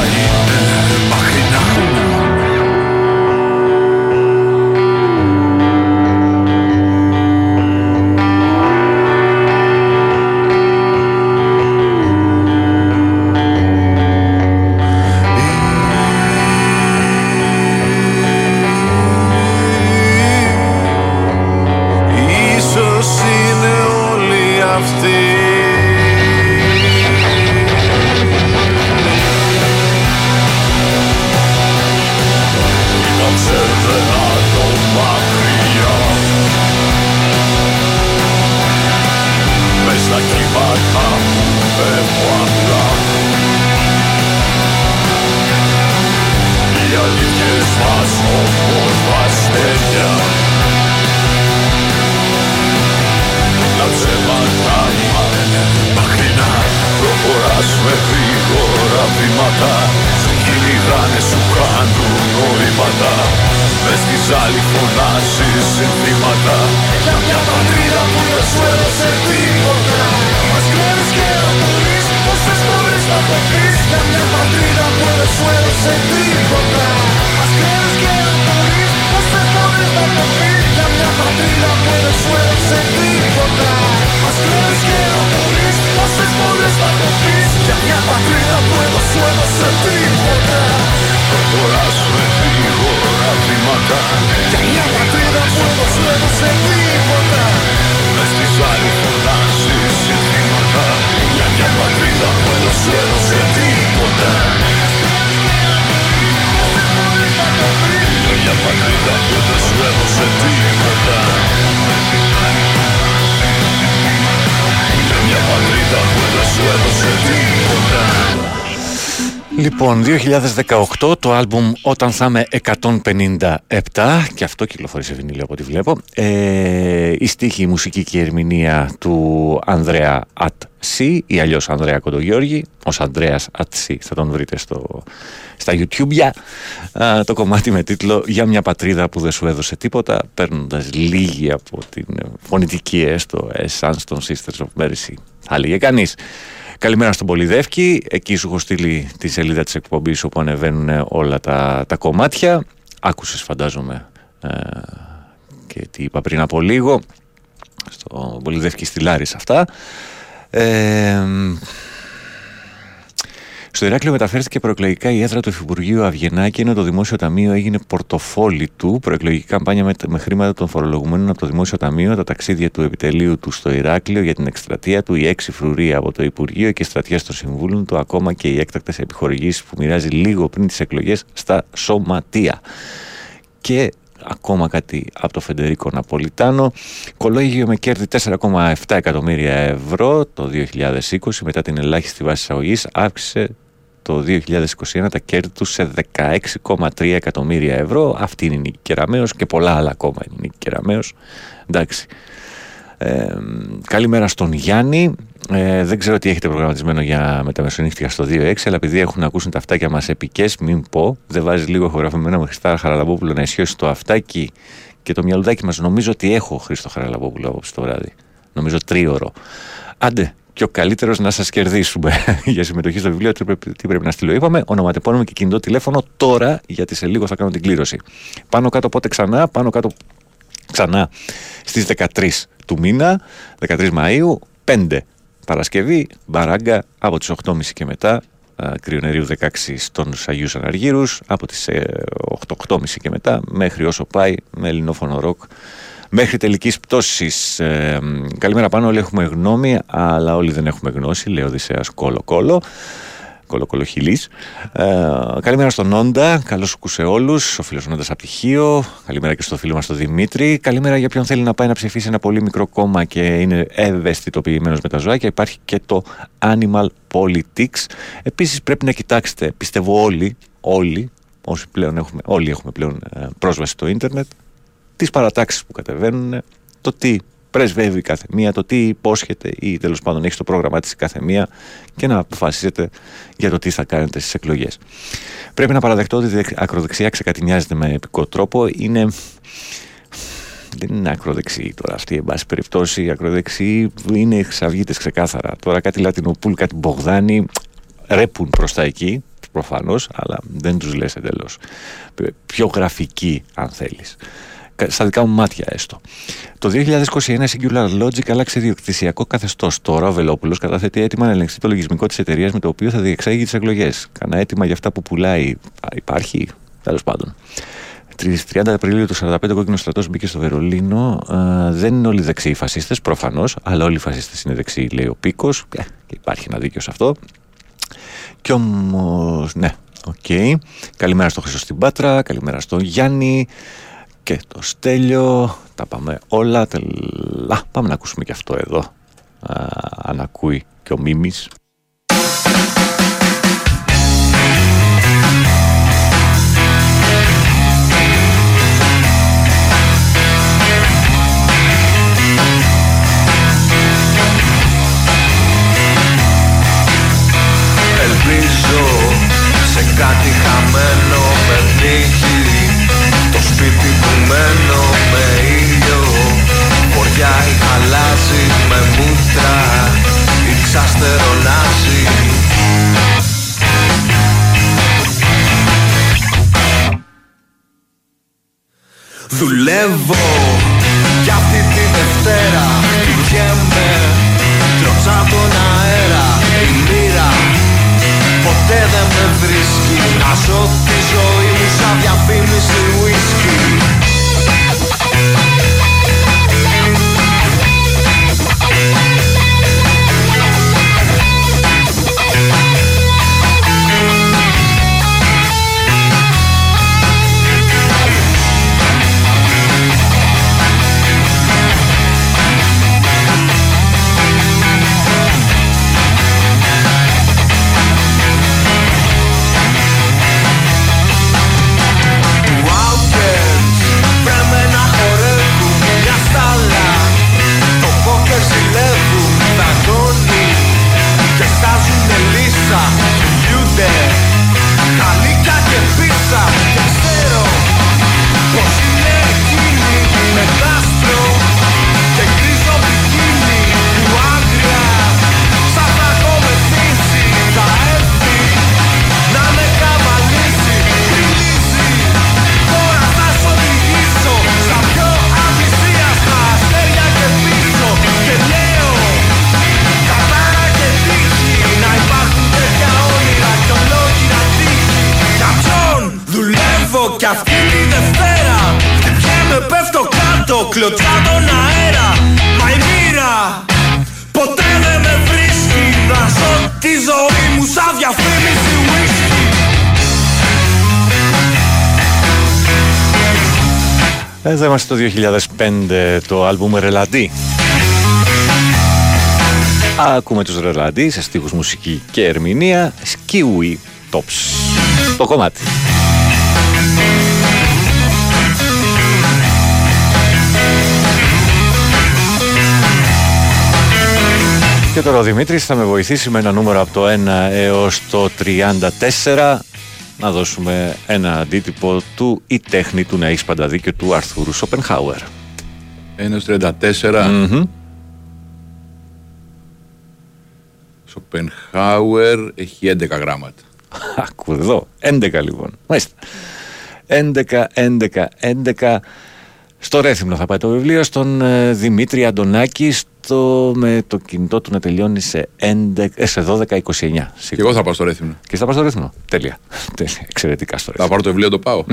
2018 το άλμπουμ Όταν θα είμαι 157 και αυτό κυκλοφορεί σε βινίλιο από ό,τι βλέπω ε, η στίχη, η μουσική και η ερμηνεία του Ανδρέα Ατσί ή αλλιώς Ανδρέα Κοντογιώργη. Ως Ανδρέας Ατσί θα τον βρείτε στο, στα YouTube. Α, το κομμάτι με τίτλο «Για μια πατρίδα που δεν σου έδωσε τίποτα» παίρνοντας λίγη από την φωνητική έστω essence των Sisters of Mercy θα έλεγε κανείς Καλημέρα στον Πολυδεύκη. Εκεί σου έχω στείλει τη σελίδα της εκπομπής όπου ανεβαίνουν όλα τα, τα κομμάτια. Άκουσες φαντάζομαι ε, και τι είπα πριν από λίγο. Στο Πολυδεύκη στη Λάρης αυτά. Ε, στο Ηράκλειο μεταφέρθηκε προεκλογικά η έδρα του Υφυπουργείου Αυγενάκη, ενώ το Δημόσιο Ταμείο έγινε πορτοφόλι του. Προεκλογική καμπάνια με, με χρήματα των φορολογουμένων από το Δημόσιο Ταμείο, τα ταξίδια του επιτελείου του στο Ηράκλειο για την εκστρατεία του, η έξι φρουρία από το Υπουργείο και στρατιές των Συμβούλων του, ακόμα και οι έκτακτες επιχορηγήσεις που μοιράζει λίγο πριν τις εκλογές στα σωματεία. Και ακόμα κάτι από το Φεντερίκο Ναπολιτάνο. Κολόγιο με κέρδη 4,7 εκατομμύρια ευρώ το 2020 μετά την ελάχιστη βάση εισαγωγής αύξησε το 2021 τα κέρδη τους σε 16,3 εκατομμύρια ευρώ. Αυτή είναι η Νίκη Κεραμέως και πολλά άλλα ακόμα είναι η Νίκη Κεραμέως. Εντάξει. Ε, καλημέρα στον Γιάννη. Ε, δεν ξέρω τι έχετε προγραμματισμένο για μεταμεσονύχτια στο 2-6, αλλά επειδή έχουν ακούσει τα αυτάκια μας επικές, μην πω, δεν βάζει λίγο ηχογραφημένο με Χριστάρα Χαραλαμπόπουλο να ισιώσει το αυτάκι και το μυαλουδάκι μας. Νομίζω ότι έχω Χρήστο Χαραλαμπόπουλο απόψε το βράδυ. Νομίζω τρίωρο. Άντε, και ο καλύτερος να σας κερδίσουμε *laughs* για συμμετοχή στο βιβλίο. Τι πρέπει, τι πρέπει να στείλω, είπαμε. Ονοματεπώνυμο και κινητό τηλέφωνο τώρα, γιατί σε λίγο θα κάνω την κλήρωση. Πάνω κάτω πότε ξανά, πάνω κάτω ξανά στις 13 του μήνα, 13 Μαΐου, 5 Παρασκευή, μπαράγκα από τις 8.30 και μετά, κρυονερίου 16 στους Αγίους Αναργύρους, από τις 8.30 και μετά μέχρι όσο πάει με ελληνόφωνο ροκ μέχρι τελικής πτώσης. Ε, καλημέρα πάνω, όλοι έχουμε γνώμη, αλλά όλοι δεν έχουμε γνώση, λέει ο Οδυσσέας κόλο κόλο. Κολοκολοχυλή. Ε, καλημέρα στον Νόντα. Καλώς σου σε όλους. Ο φίλος Νόντας Απτυχίο. Καλημέρα και στο φίλο μας τον Δημήτρη. Καλημέρα για ποιον θέλει να πάει να ψηφίσει ένα πολύ μικρό κόμμα και είναι ευαισθητοποιημένος με τα ζωάκια. Υπάρχει και το Animal Politics. Επίσης πρέπει να κοιτάξετε, πιστεύω όλοι, όλοι, όσοι πλέον έχουμε, όλοι έχουμε πλέον ε, πρόσβαση στο ίντερνετ, τις παρατάξεις που κατεβαίνουν, το τι πρεσβεύει κάθε μία, το τι υπόσχεται ή τέλος πάντων έχει το πρόγραμμά της κάθε μία και να αποφασίσετε για το τι θα κάνετε στις εκλογές. Πρέπει να παραδεχτώ ότι η ακροδεξιά ξεκατηνιάζεται με επικό τρόπο. Είναι. Δεν είναι ακροδεξί τώρα αυτή, εν πάση περιπτώσει. Η ακροδεξί είναι εξαυγίτες ξεκάθαρα. Τώρα κάτι Λατινοπούλ, κάτι Μπογδάνη ρέπουν προς τα εκεί, προφανώς, αλλά δεν τους λες εντελώς. Πιο γραφική, αν θέλεις στα δικά μου μάτια έστω. Το 2021 η Singular Logic άλλαξε διοκτησιακό καθεστώς. Τώρα ο Βελόπουλο καταθέτει έτοιμα να ελεγχθεί το λογισμικό της εταιρείας με το οποίο θα διεξάγει τις εκλογές. Κανένα έτοιμα για αυτά που πουλάει υπάρχει, τέλος πάντων. 30 Απριλίου του 45 ο κόκκινος στρατός μπήκε στο Βερολίνο. δεν είναι όλοι δεξιοί φασίστες, προφανώς, αλλά όλοι οι φασίστες είναι δεξιοί, λέει ο Πίκος. Ε, και υπάρχει ένα δίκιο σε αυτό. Κι όμως, ναι, OK. Okay. Καλημέρα στο Χρυσό στην Πάτρα, καλημέρα στον Γιάννη και το Στέλιο. Τα πάμε όλα. Τελά. Πάμε να ακούσουμε και αυτό εδώ. Α, αν ακούει και ο Μίμης. Δουλεύω. Κι αυτή τη Δευτέρα χτυπιέμαι Κλωτσά τον αέρα η μοίρα. Ποτέ δεν με βρίσκει Να ζω τη ζωή μου σαν διαφήμιση Εδώ είμαστε το 2005 το άλμπουμ Ρελαντί. Ακούμε τους Ρελαντί σε στίχους μουσική και ερμηνεία Skiwi Tops. Το κομμάτι. Και τώρα ο Δημήτρης θα με βοηθήσει με ένα νούμερο από το 1 έως το 34 να δώσουμε ένα αντίτυπο του «Η τέχνη του να έχεις πάντα δίκιο» του Αρθούρου Σοπενχάουερ. 1-34. Μμμ. Σοπενχάουερ έχει 11 γράμματα. Άκου εδώ. 11 λοιπόν. Μάλιστα. 11, 11, 11. Στο Ρέθυμνο θα πάει το βιβλίο, στον ε, Δημήτρη Αντωνάκη, στο, με το κινητό του να τελειώνει σε, 11, ε, σε 12-29. Και εγώ θα πάω στο Ρέθυμνο. Και θα πάω στο Ρέθυμνο. Τέλεια. *laughs* Τέλεια. Εξαιρετικά στο Ρέθυμνο. Θα πάρω το βιβλίο, το πάω.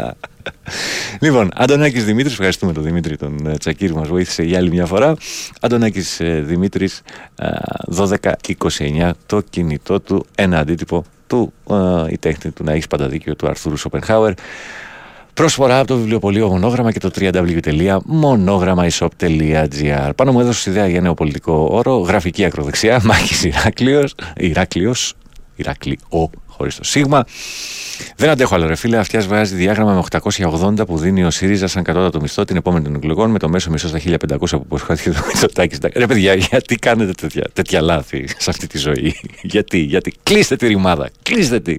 *laughs* λοιπόν, Αντωνάκης Δημήτρης, ευχαριστούμε τον Δημήτρη τον ε, Τσακίρη που μας βοήθησε για άλλη μια φορά. Αντωνάκης Δημήτρης, 12-29, το κινητό του, ένα αντίτυπο του ε, η τέχνη του να έχεις πάντα δίκιο του Αρθούρου Σοπενχάουερ. Προσφορά από το βιβλιοπωλείο Μονόγραμμα και το www.monogrammaishop.gr. Πάνω μου έδωσε ιδέα για νέο πολιτικό όρο, γραφική ακροδεξιά, Μάκης Ηράκλειος, Ηράκλειος, Ηράκλειο χωρίς το σίγμα. Δεν αντέχω άλλο, ρε φίλε. Αυτιά βγάζει διάγραμμα με 880 που δίνει ο ΣΥΡΙΖΑ σαν κατώτατο μισθό την επόμενη των εκλογών με το μέσο μισθό στα 1500 που προσχάθηκε το Μητσοτάκης. Ρε παιδιά, γιατί κάνετε τέτοια, τέτοια λάθη σε αυτή τη ζωή; *laughs* γιατί, γιατί. Κλείστε τη ρημάδα. Κλείστε τη.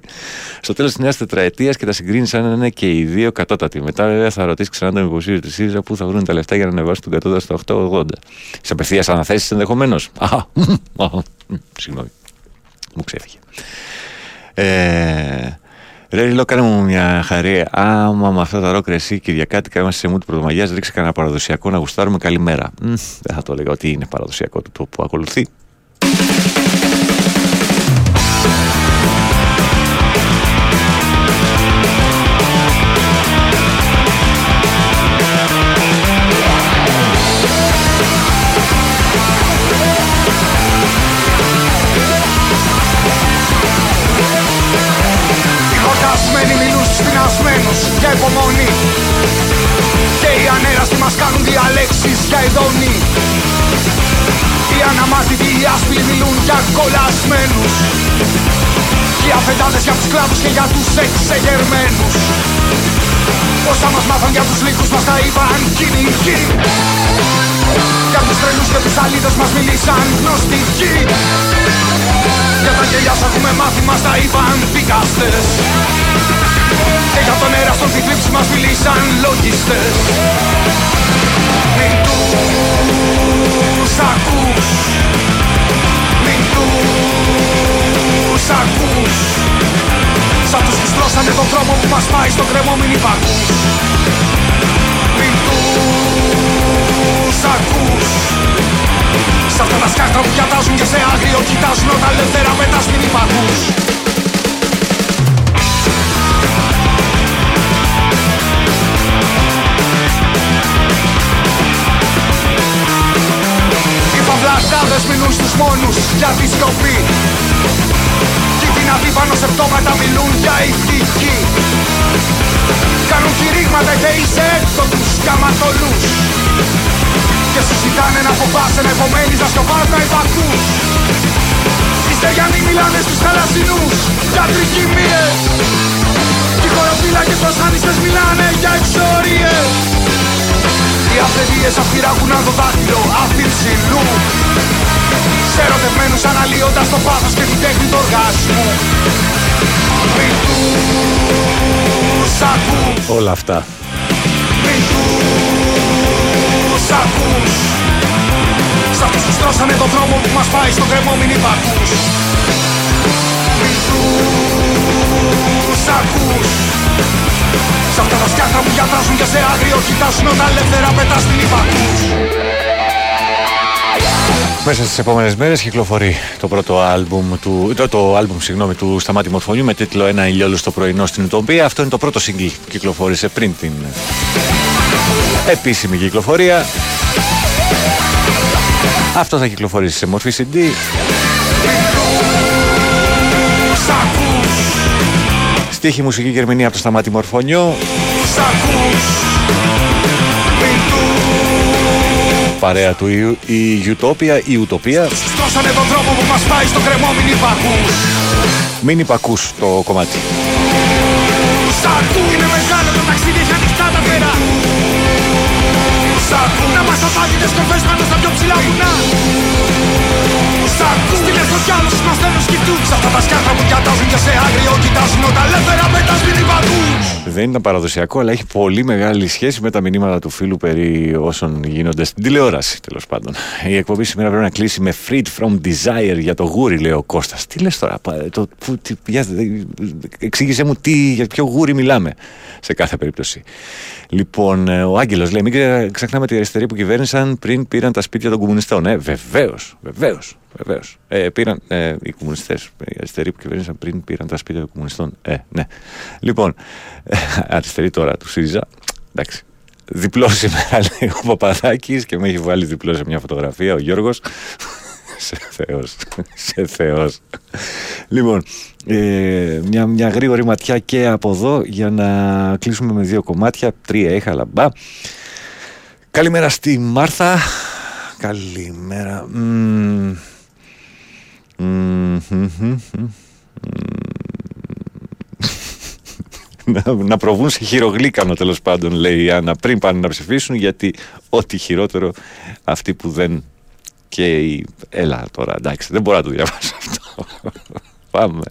Στο τέλος της νέας τετραετίας και τα συγκρίνεις σαν να είναι και οι δύο κατώτατοι. Μετά, βέβαια, θα ρωτήσεις ξανά τον υποψήφιο της ΣΥΡΙΖΑ πού θα βρουν τα λεφτά για να ανεβάσουν τον κατώτατο στα 880. Σε απευθείας αναθέσεις ενδεχομένως. Συγγνώμη. Μου ξέφυγε. Ε, Ρε Ρίλο, κάνε μου μια χαρή. Άμα με αυτά τα ρόκ εσύ Κυριακάτικα είμαστε σε μου του Πρωτομαγιάς, ρίξε κανένα παραδοσιακό να γουστάρουμε. Καλημέρα. Μ, δεν θα το έλεγα ότι είναι παραδοσιακό το, το που ακολουθεί. μίλησαν γνωστικοί Για τα γελιά σας έχουμε μάθει μας τα είπαν δικαστές. Και για τον αέρα στον τη θλίψη μας μιλήσαν λογιστές. Μην τους ακούς. Μην τους ακούς. Σαν τους κουστρώσανε τον δρόμο που μας πάει στο κρεμό μην υπακούς. Μην τους ακούς. Σ' αυτά τα σκάχτα που διατάζουν και σε άγριο κοιτάζουν Όταν ελεύθερα πετάς μην υπακούς Οι παυλατάδες μείνουν στους μόνους για τη σιωπή. Κι οι δυνατοί πάνω σε πτώματα μιλούν για ηθική. Κάνουν κηρύγματα και είσαι έκδοτους καματολούς Και σου ζητάνε να φοβάσαι να υπομένεις να σκοπάς να υπακούς Οι στεγιανοί μιλάνε στους θαλασσινούς για τρικυμίες Και οι χωροφύλακες βασάνιστες μιλάνε για εξορίες. Οι αυθεντίες αφυράγουν το δάχτυλο αφιψηλού Σε ερωτευμένους αναλύοντας το πάθος και την τέχνη του οργάσμου. Μην τους ακούς. Όλα αυτά. Μην τους ακούς Σ' αυτούς που στρώσανε τον δρόμο που μας πάει στον κρεμό μην υπακούς Μην τους ακούς Σ' αυτά τα σκιάχτρα που διαβάζουν και σε άγριο κοιτάζουν όταν ελεύθερα πετάς μην υπακούς Μέσα στις επόμενες μέρες κυκλοφορεί το πρώτο άλμπουμ του, το, το άλμπουμ, συγγνώμη, του Σταμάτη Μορφωνιού με τίτλο «Ένα ηλιόλου στο πρωινό στην Ουτοπία». Αυτό είναι το πρώτο σύγκλι που κυκλοφόρησε πριν την επίσημη κυκλοφορία. Αυτό θα κυκλοφορήσει σε μορφή CD. Σ' ακούς Στίχη μουσική και ερμηνεία από το Σταμάτη Μορφωνιό. Σ' ακούς Μην τους Παρέα του η, η Utopia, η Ουτοπία. Στρώσανε τον δρόμο που μας πάει στον κρεμό μην υπακούς Μην υπακούς το κομμάτι. Σ' ακούς Είναι μεγάλο το ταξίδι ακούς Να μας απάντητες κορφές πάνω στα πιο ψηλά βουνά. Σ' ακούς Στείλε στο κι άλλους μας θέλουν σκεφτούν Σ' αυτά τα σκάρτα που διατάζουν και σε άγριο κοιτάζουν Όταν ελεύθερα πετάς μην υπακούς Δεν ήταν παραδοσιακό, αλλά έχει πολύ μεγάλη σχέση με τα μηνύματα του φίλου περί όσων γίνονται στην τηλεόραση, τέλος πάντων. Η εκπομπή σήμερα πρέπει να κλείσει με Freed from Desire για το γούρι, λέει ο Κώστας. Τι λες τώρα, πα- το, που, τι, για, εξήγησε μου τι, για ποιο γούρι μιλάμε σε κάθε περίπτωση. Λοιπόν, ε, ο Άγγελος λέει: Μην ξε- ξεχνάμε ότι οι αριστεροί που κυβέρνησαν πριν πήραν τα σπίτια των κομμουνιστών. Ε, βεβαίως, βεβαίως. Βεβαίως. Ε, πήραν ε, οι κομμουνιστές. Οι αριστεροί που κυβέρνησαν πριν πήραν τα σπίτια των κομμουνιστών. Ε, ναι. Λοιπόν, ε, αριστεροί τώρα του ΣΥΡΙΖΑ. Εντάξει. Διπλό σήμερα λέει ο Παπαδάκης και με έχει βάλει διπλό σε μια φωτογραφία ο Γιώργος. σε Θεός, σε Θεός. Λοιπόν, ε, μια, μια γρήγορη ματιά και από εδώ για να κλείσουμε με δύο κομμάτια. Τρία είχα, αλλά μπα. Καλημέρα στη Μάρθα. Καλημέρα. Μμμ. Να, να προβούν σε χειρογλύκανο τέλος πάντων, λέει η Άννα, πριν πάνε να ψηφίσουν, γιατί ό,τι χειρότερο αυτοί που δεν. Και η. Έλα τώρα, εντάξει, δεν μπορώ να το διαβάσω αυτό. Πάμε.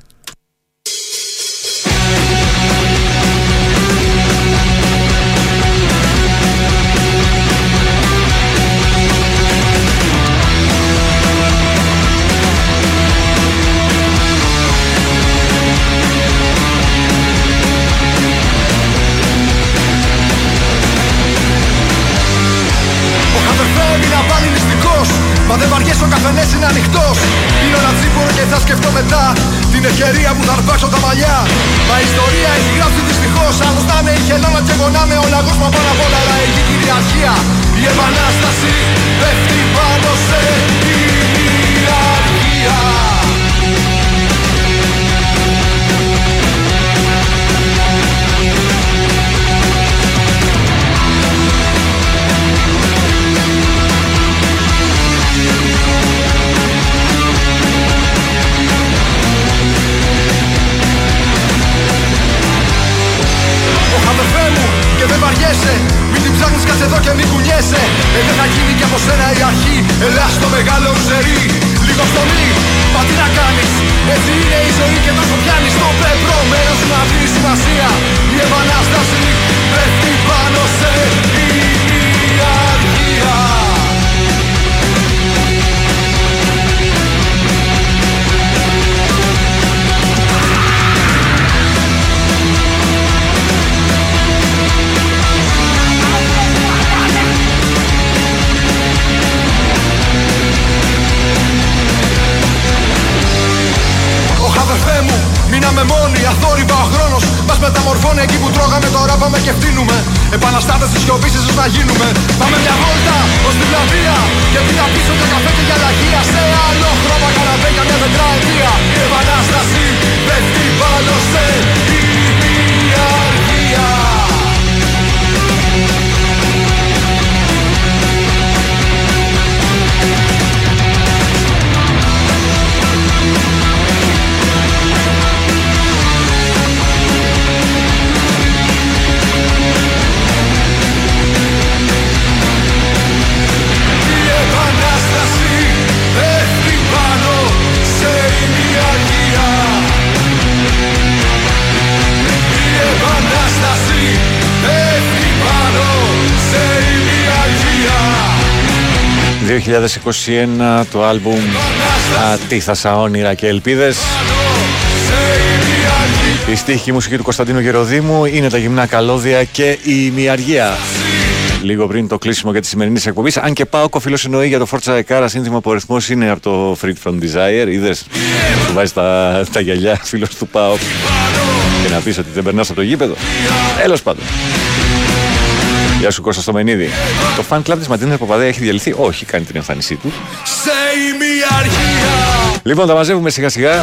2021 το άλμπουμ Ατίθασα όνειρα και ελπίδες Η στίχη και η μουσική του Κωνσταντίνου Γεροδήμου είναι τα γυμνά καλώδια και η ημιαργία. Λίγο πριν το κλείσιμο για τη σημερινή εκπομπής. Αν και πάω κοφίλο εννοεί για το Forza Ekara σύνθημα που ο αριθμός είναι από το Freak from Desire. Είδες; Που βάζει τα, τα γυαλιά φίλος του πάω και να πεις ότι δεν περνάς από το γήπεδο. Τέλο πάντων. Γεια σου Κώστα στο Μενίδη. Το fan club της Ματίνα Παπαδέα έχει διαλυθεί; Όχι, κάνει την εμφάνισή του. Σε ημιαρχία. Λοιπόν, τα μαζεύουμε σιγά σιγά.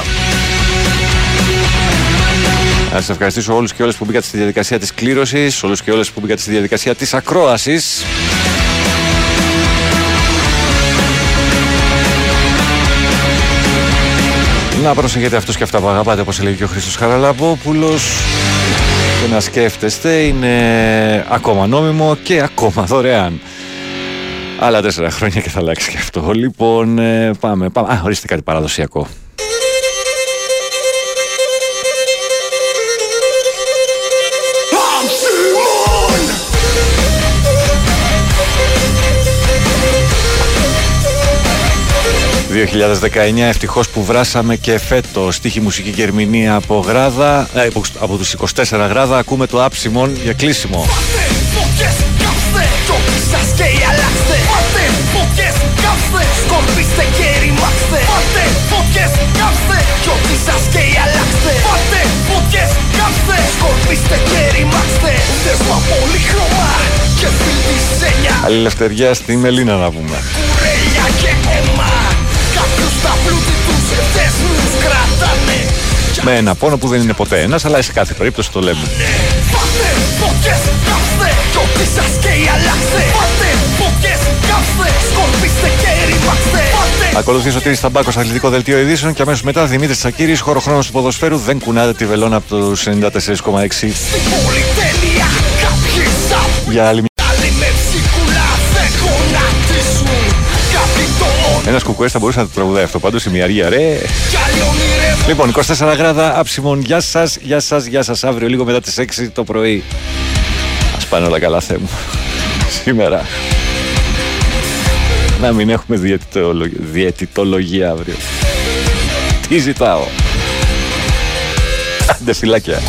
Να σας ευχαριστήσω όλους και όλες που μπήκατε στη διαδικασία της κλήρωσης, όλους και όλες που μπήκατε στη διαδικασία της ακρόασης. Να προσεχετε αυτούς και αυτά που αγαπάτε, όπως έλεγε και ο Χρήστος Χαραλαμπόπουλος. Και να σκέφτεστε είναι ακόμα νόμιμο και ακόμα δωρεάν. Άλλα τέσσερα χρόνια και θα αλλάξει και αυτό. Λοιπόν, ε, πάμε, πάμε. Α, ορίστε κάτι παραδοσιακό. 2019 ευτυχώς που βράσαμε και φέτο. Στίχη μουσική και ερμηνεία από γράδα, ε, από- από τους 24 γράδα. Ακούμε το άψιμον για κλείσιμο. Φωτιές κάψτε, το σας και αλλάξτε. Πάτε φωτιές κάψτε, σκορπίστε και ρημάξτε. Πάτε φωτιές κάψτε, κι ό,τι σας και αλλάξτε. Πάτε φωτιές κάψτε, σκορπίστε και ρημάξτε. Δέσμα πολύχρωμα και φιλτισένια Αλληλευθεριά στη Μελίνα να πούμε. Τα πλούτη τους δέσμους κρατάνε. Με ένα πόνο που δεν είναι ποτέ ένας, αλλά σε κάθε περίπτωση το λέμε. Πάτε φωτιές κάψτε, κι ό,τι σας και αλλάξτε. Πάτε φωτιές κάψτε, σκορπίστε και ρημάξτε. Πάτε Ακολουθεί ο Τύρης Ταμπάκος αθλητικό δελτίο ειδήσεων και αμέσως μετά Δημήτρης Τσακύρης, χώρο χρόνος του ποδοσφαίρου. Δεν κουνάτε τη βελόνα από το 94,6. Πολυτέλεια Κάποιοι σαν για άλλη Ένας κουκουές θα μπορούσε να το τραγουδάει αυτό. Πάντως η μιαρία, ρε. κι άλλοι ονειρεύουν Λοιπόν, 24 γράδα άψιμον. Γεια σας, γεια σας, γεια σας. Αύριο λίγο μετά τις 6 το πρωί. Α πάνε όλα καλά, Θεέ μου. Σήμερα. Να μην έχουμε διαιτητολογία, διαιτητολογία αύριο. Τι ζητάω; Άντε φυλάκια.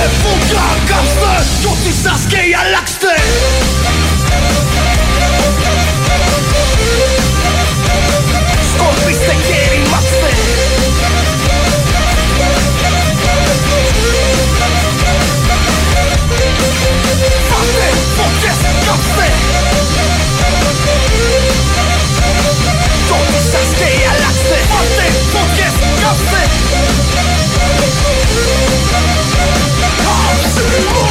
Βάλτε φωτιά κάψτε Κι ό,τι σας καίει αλλάξτε Oh!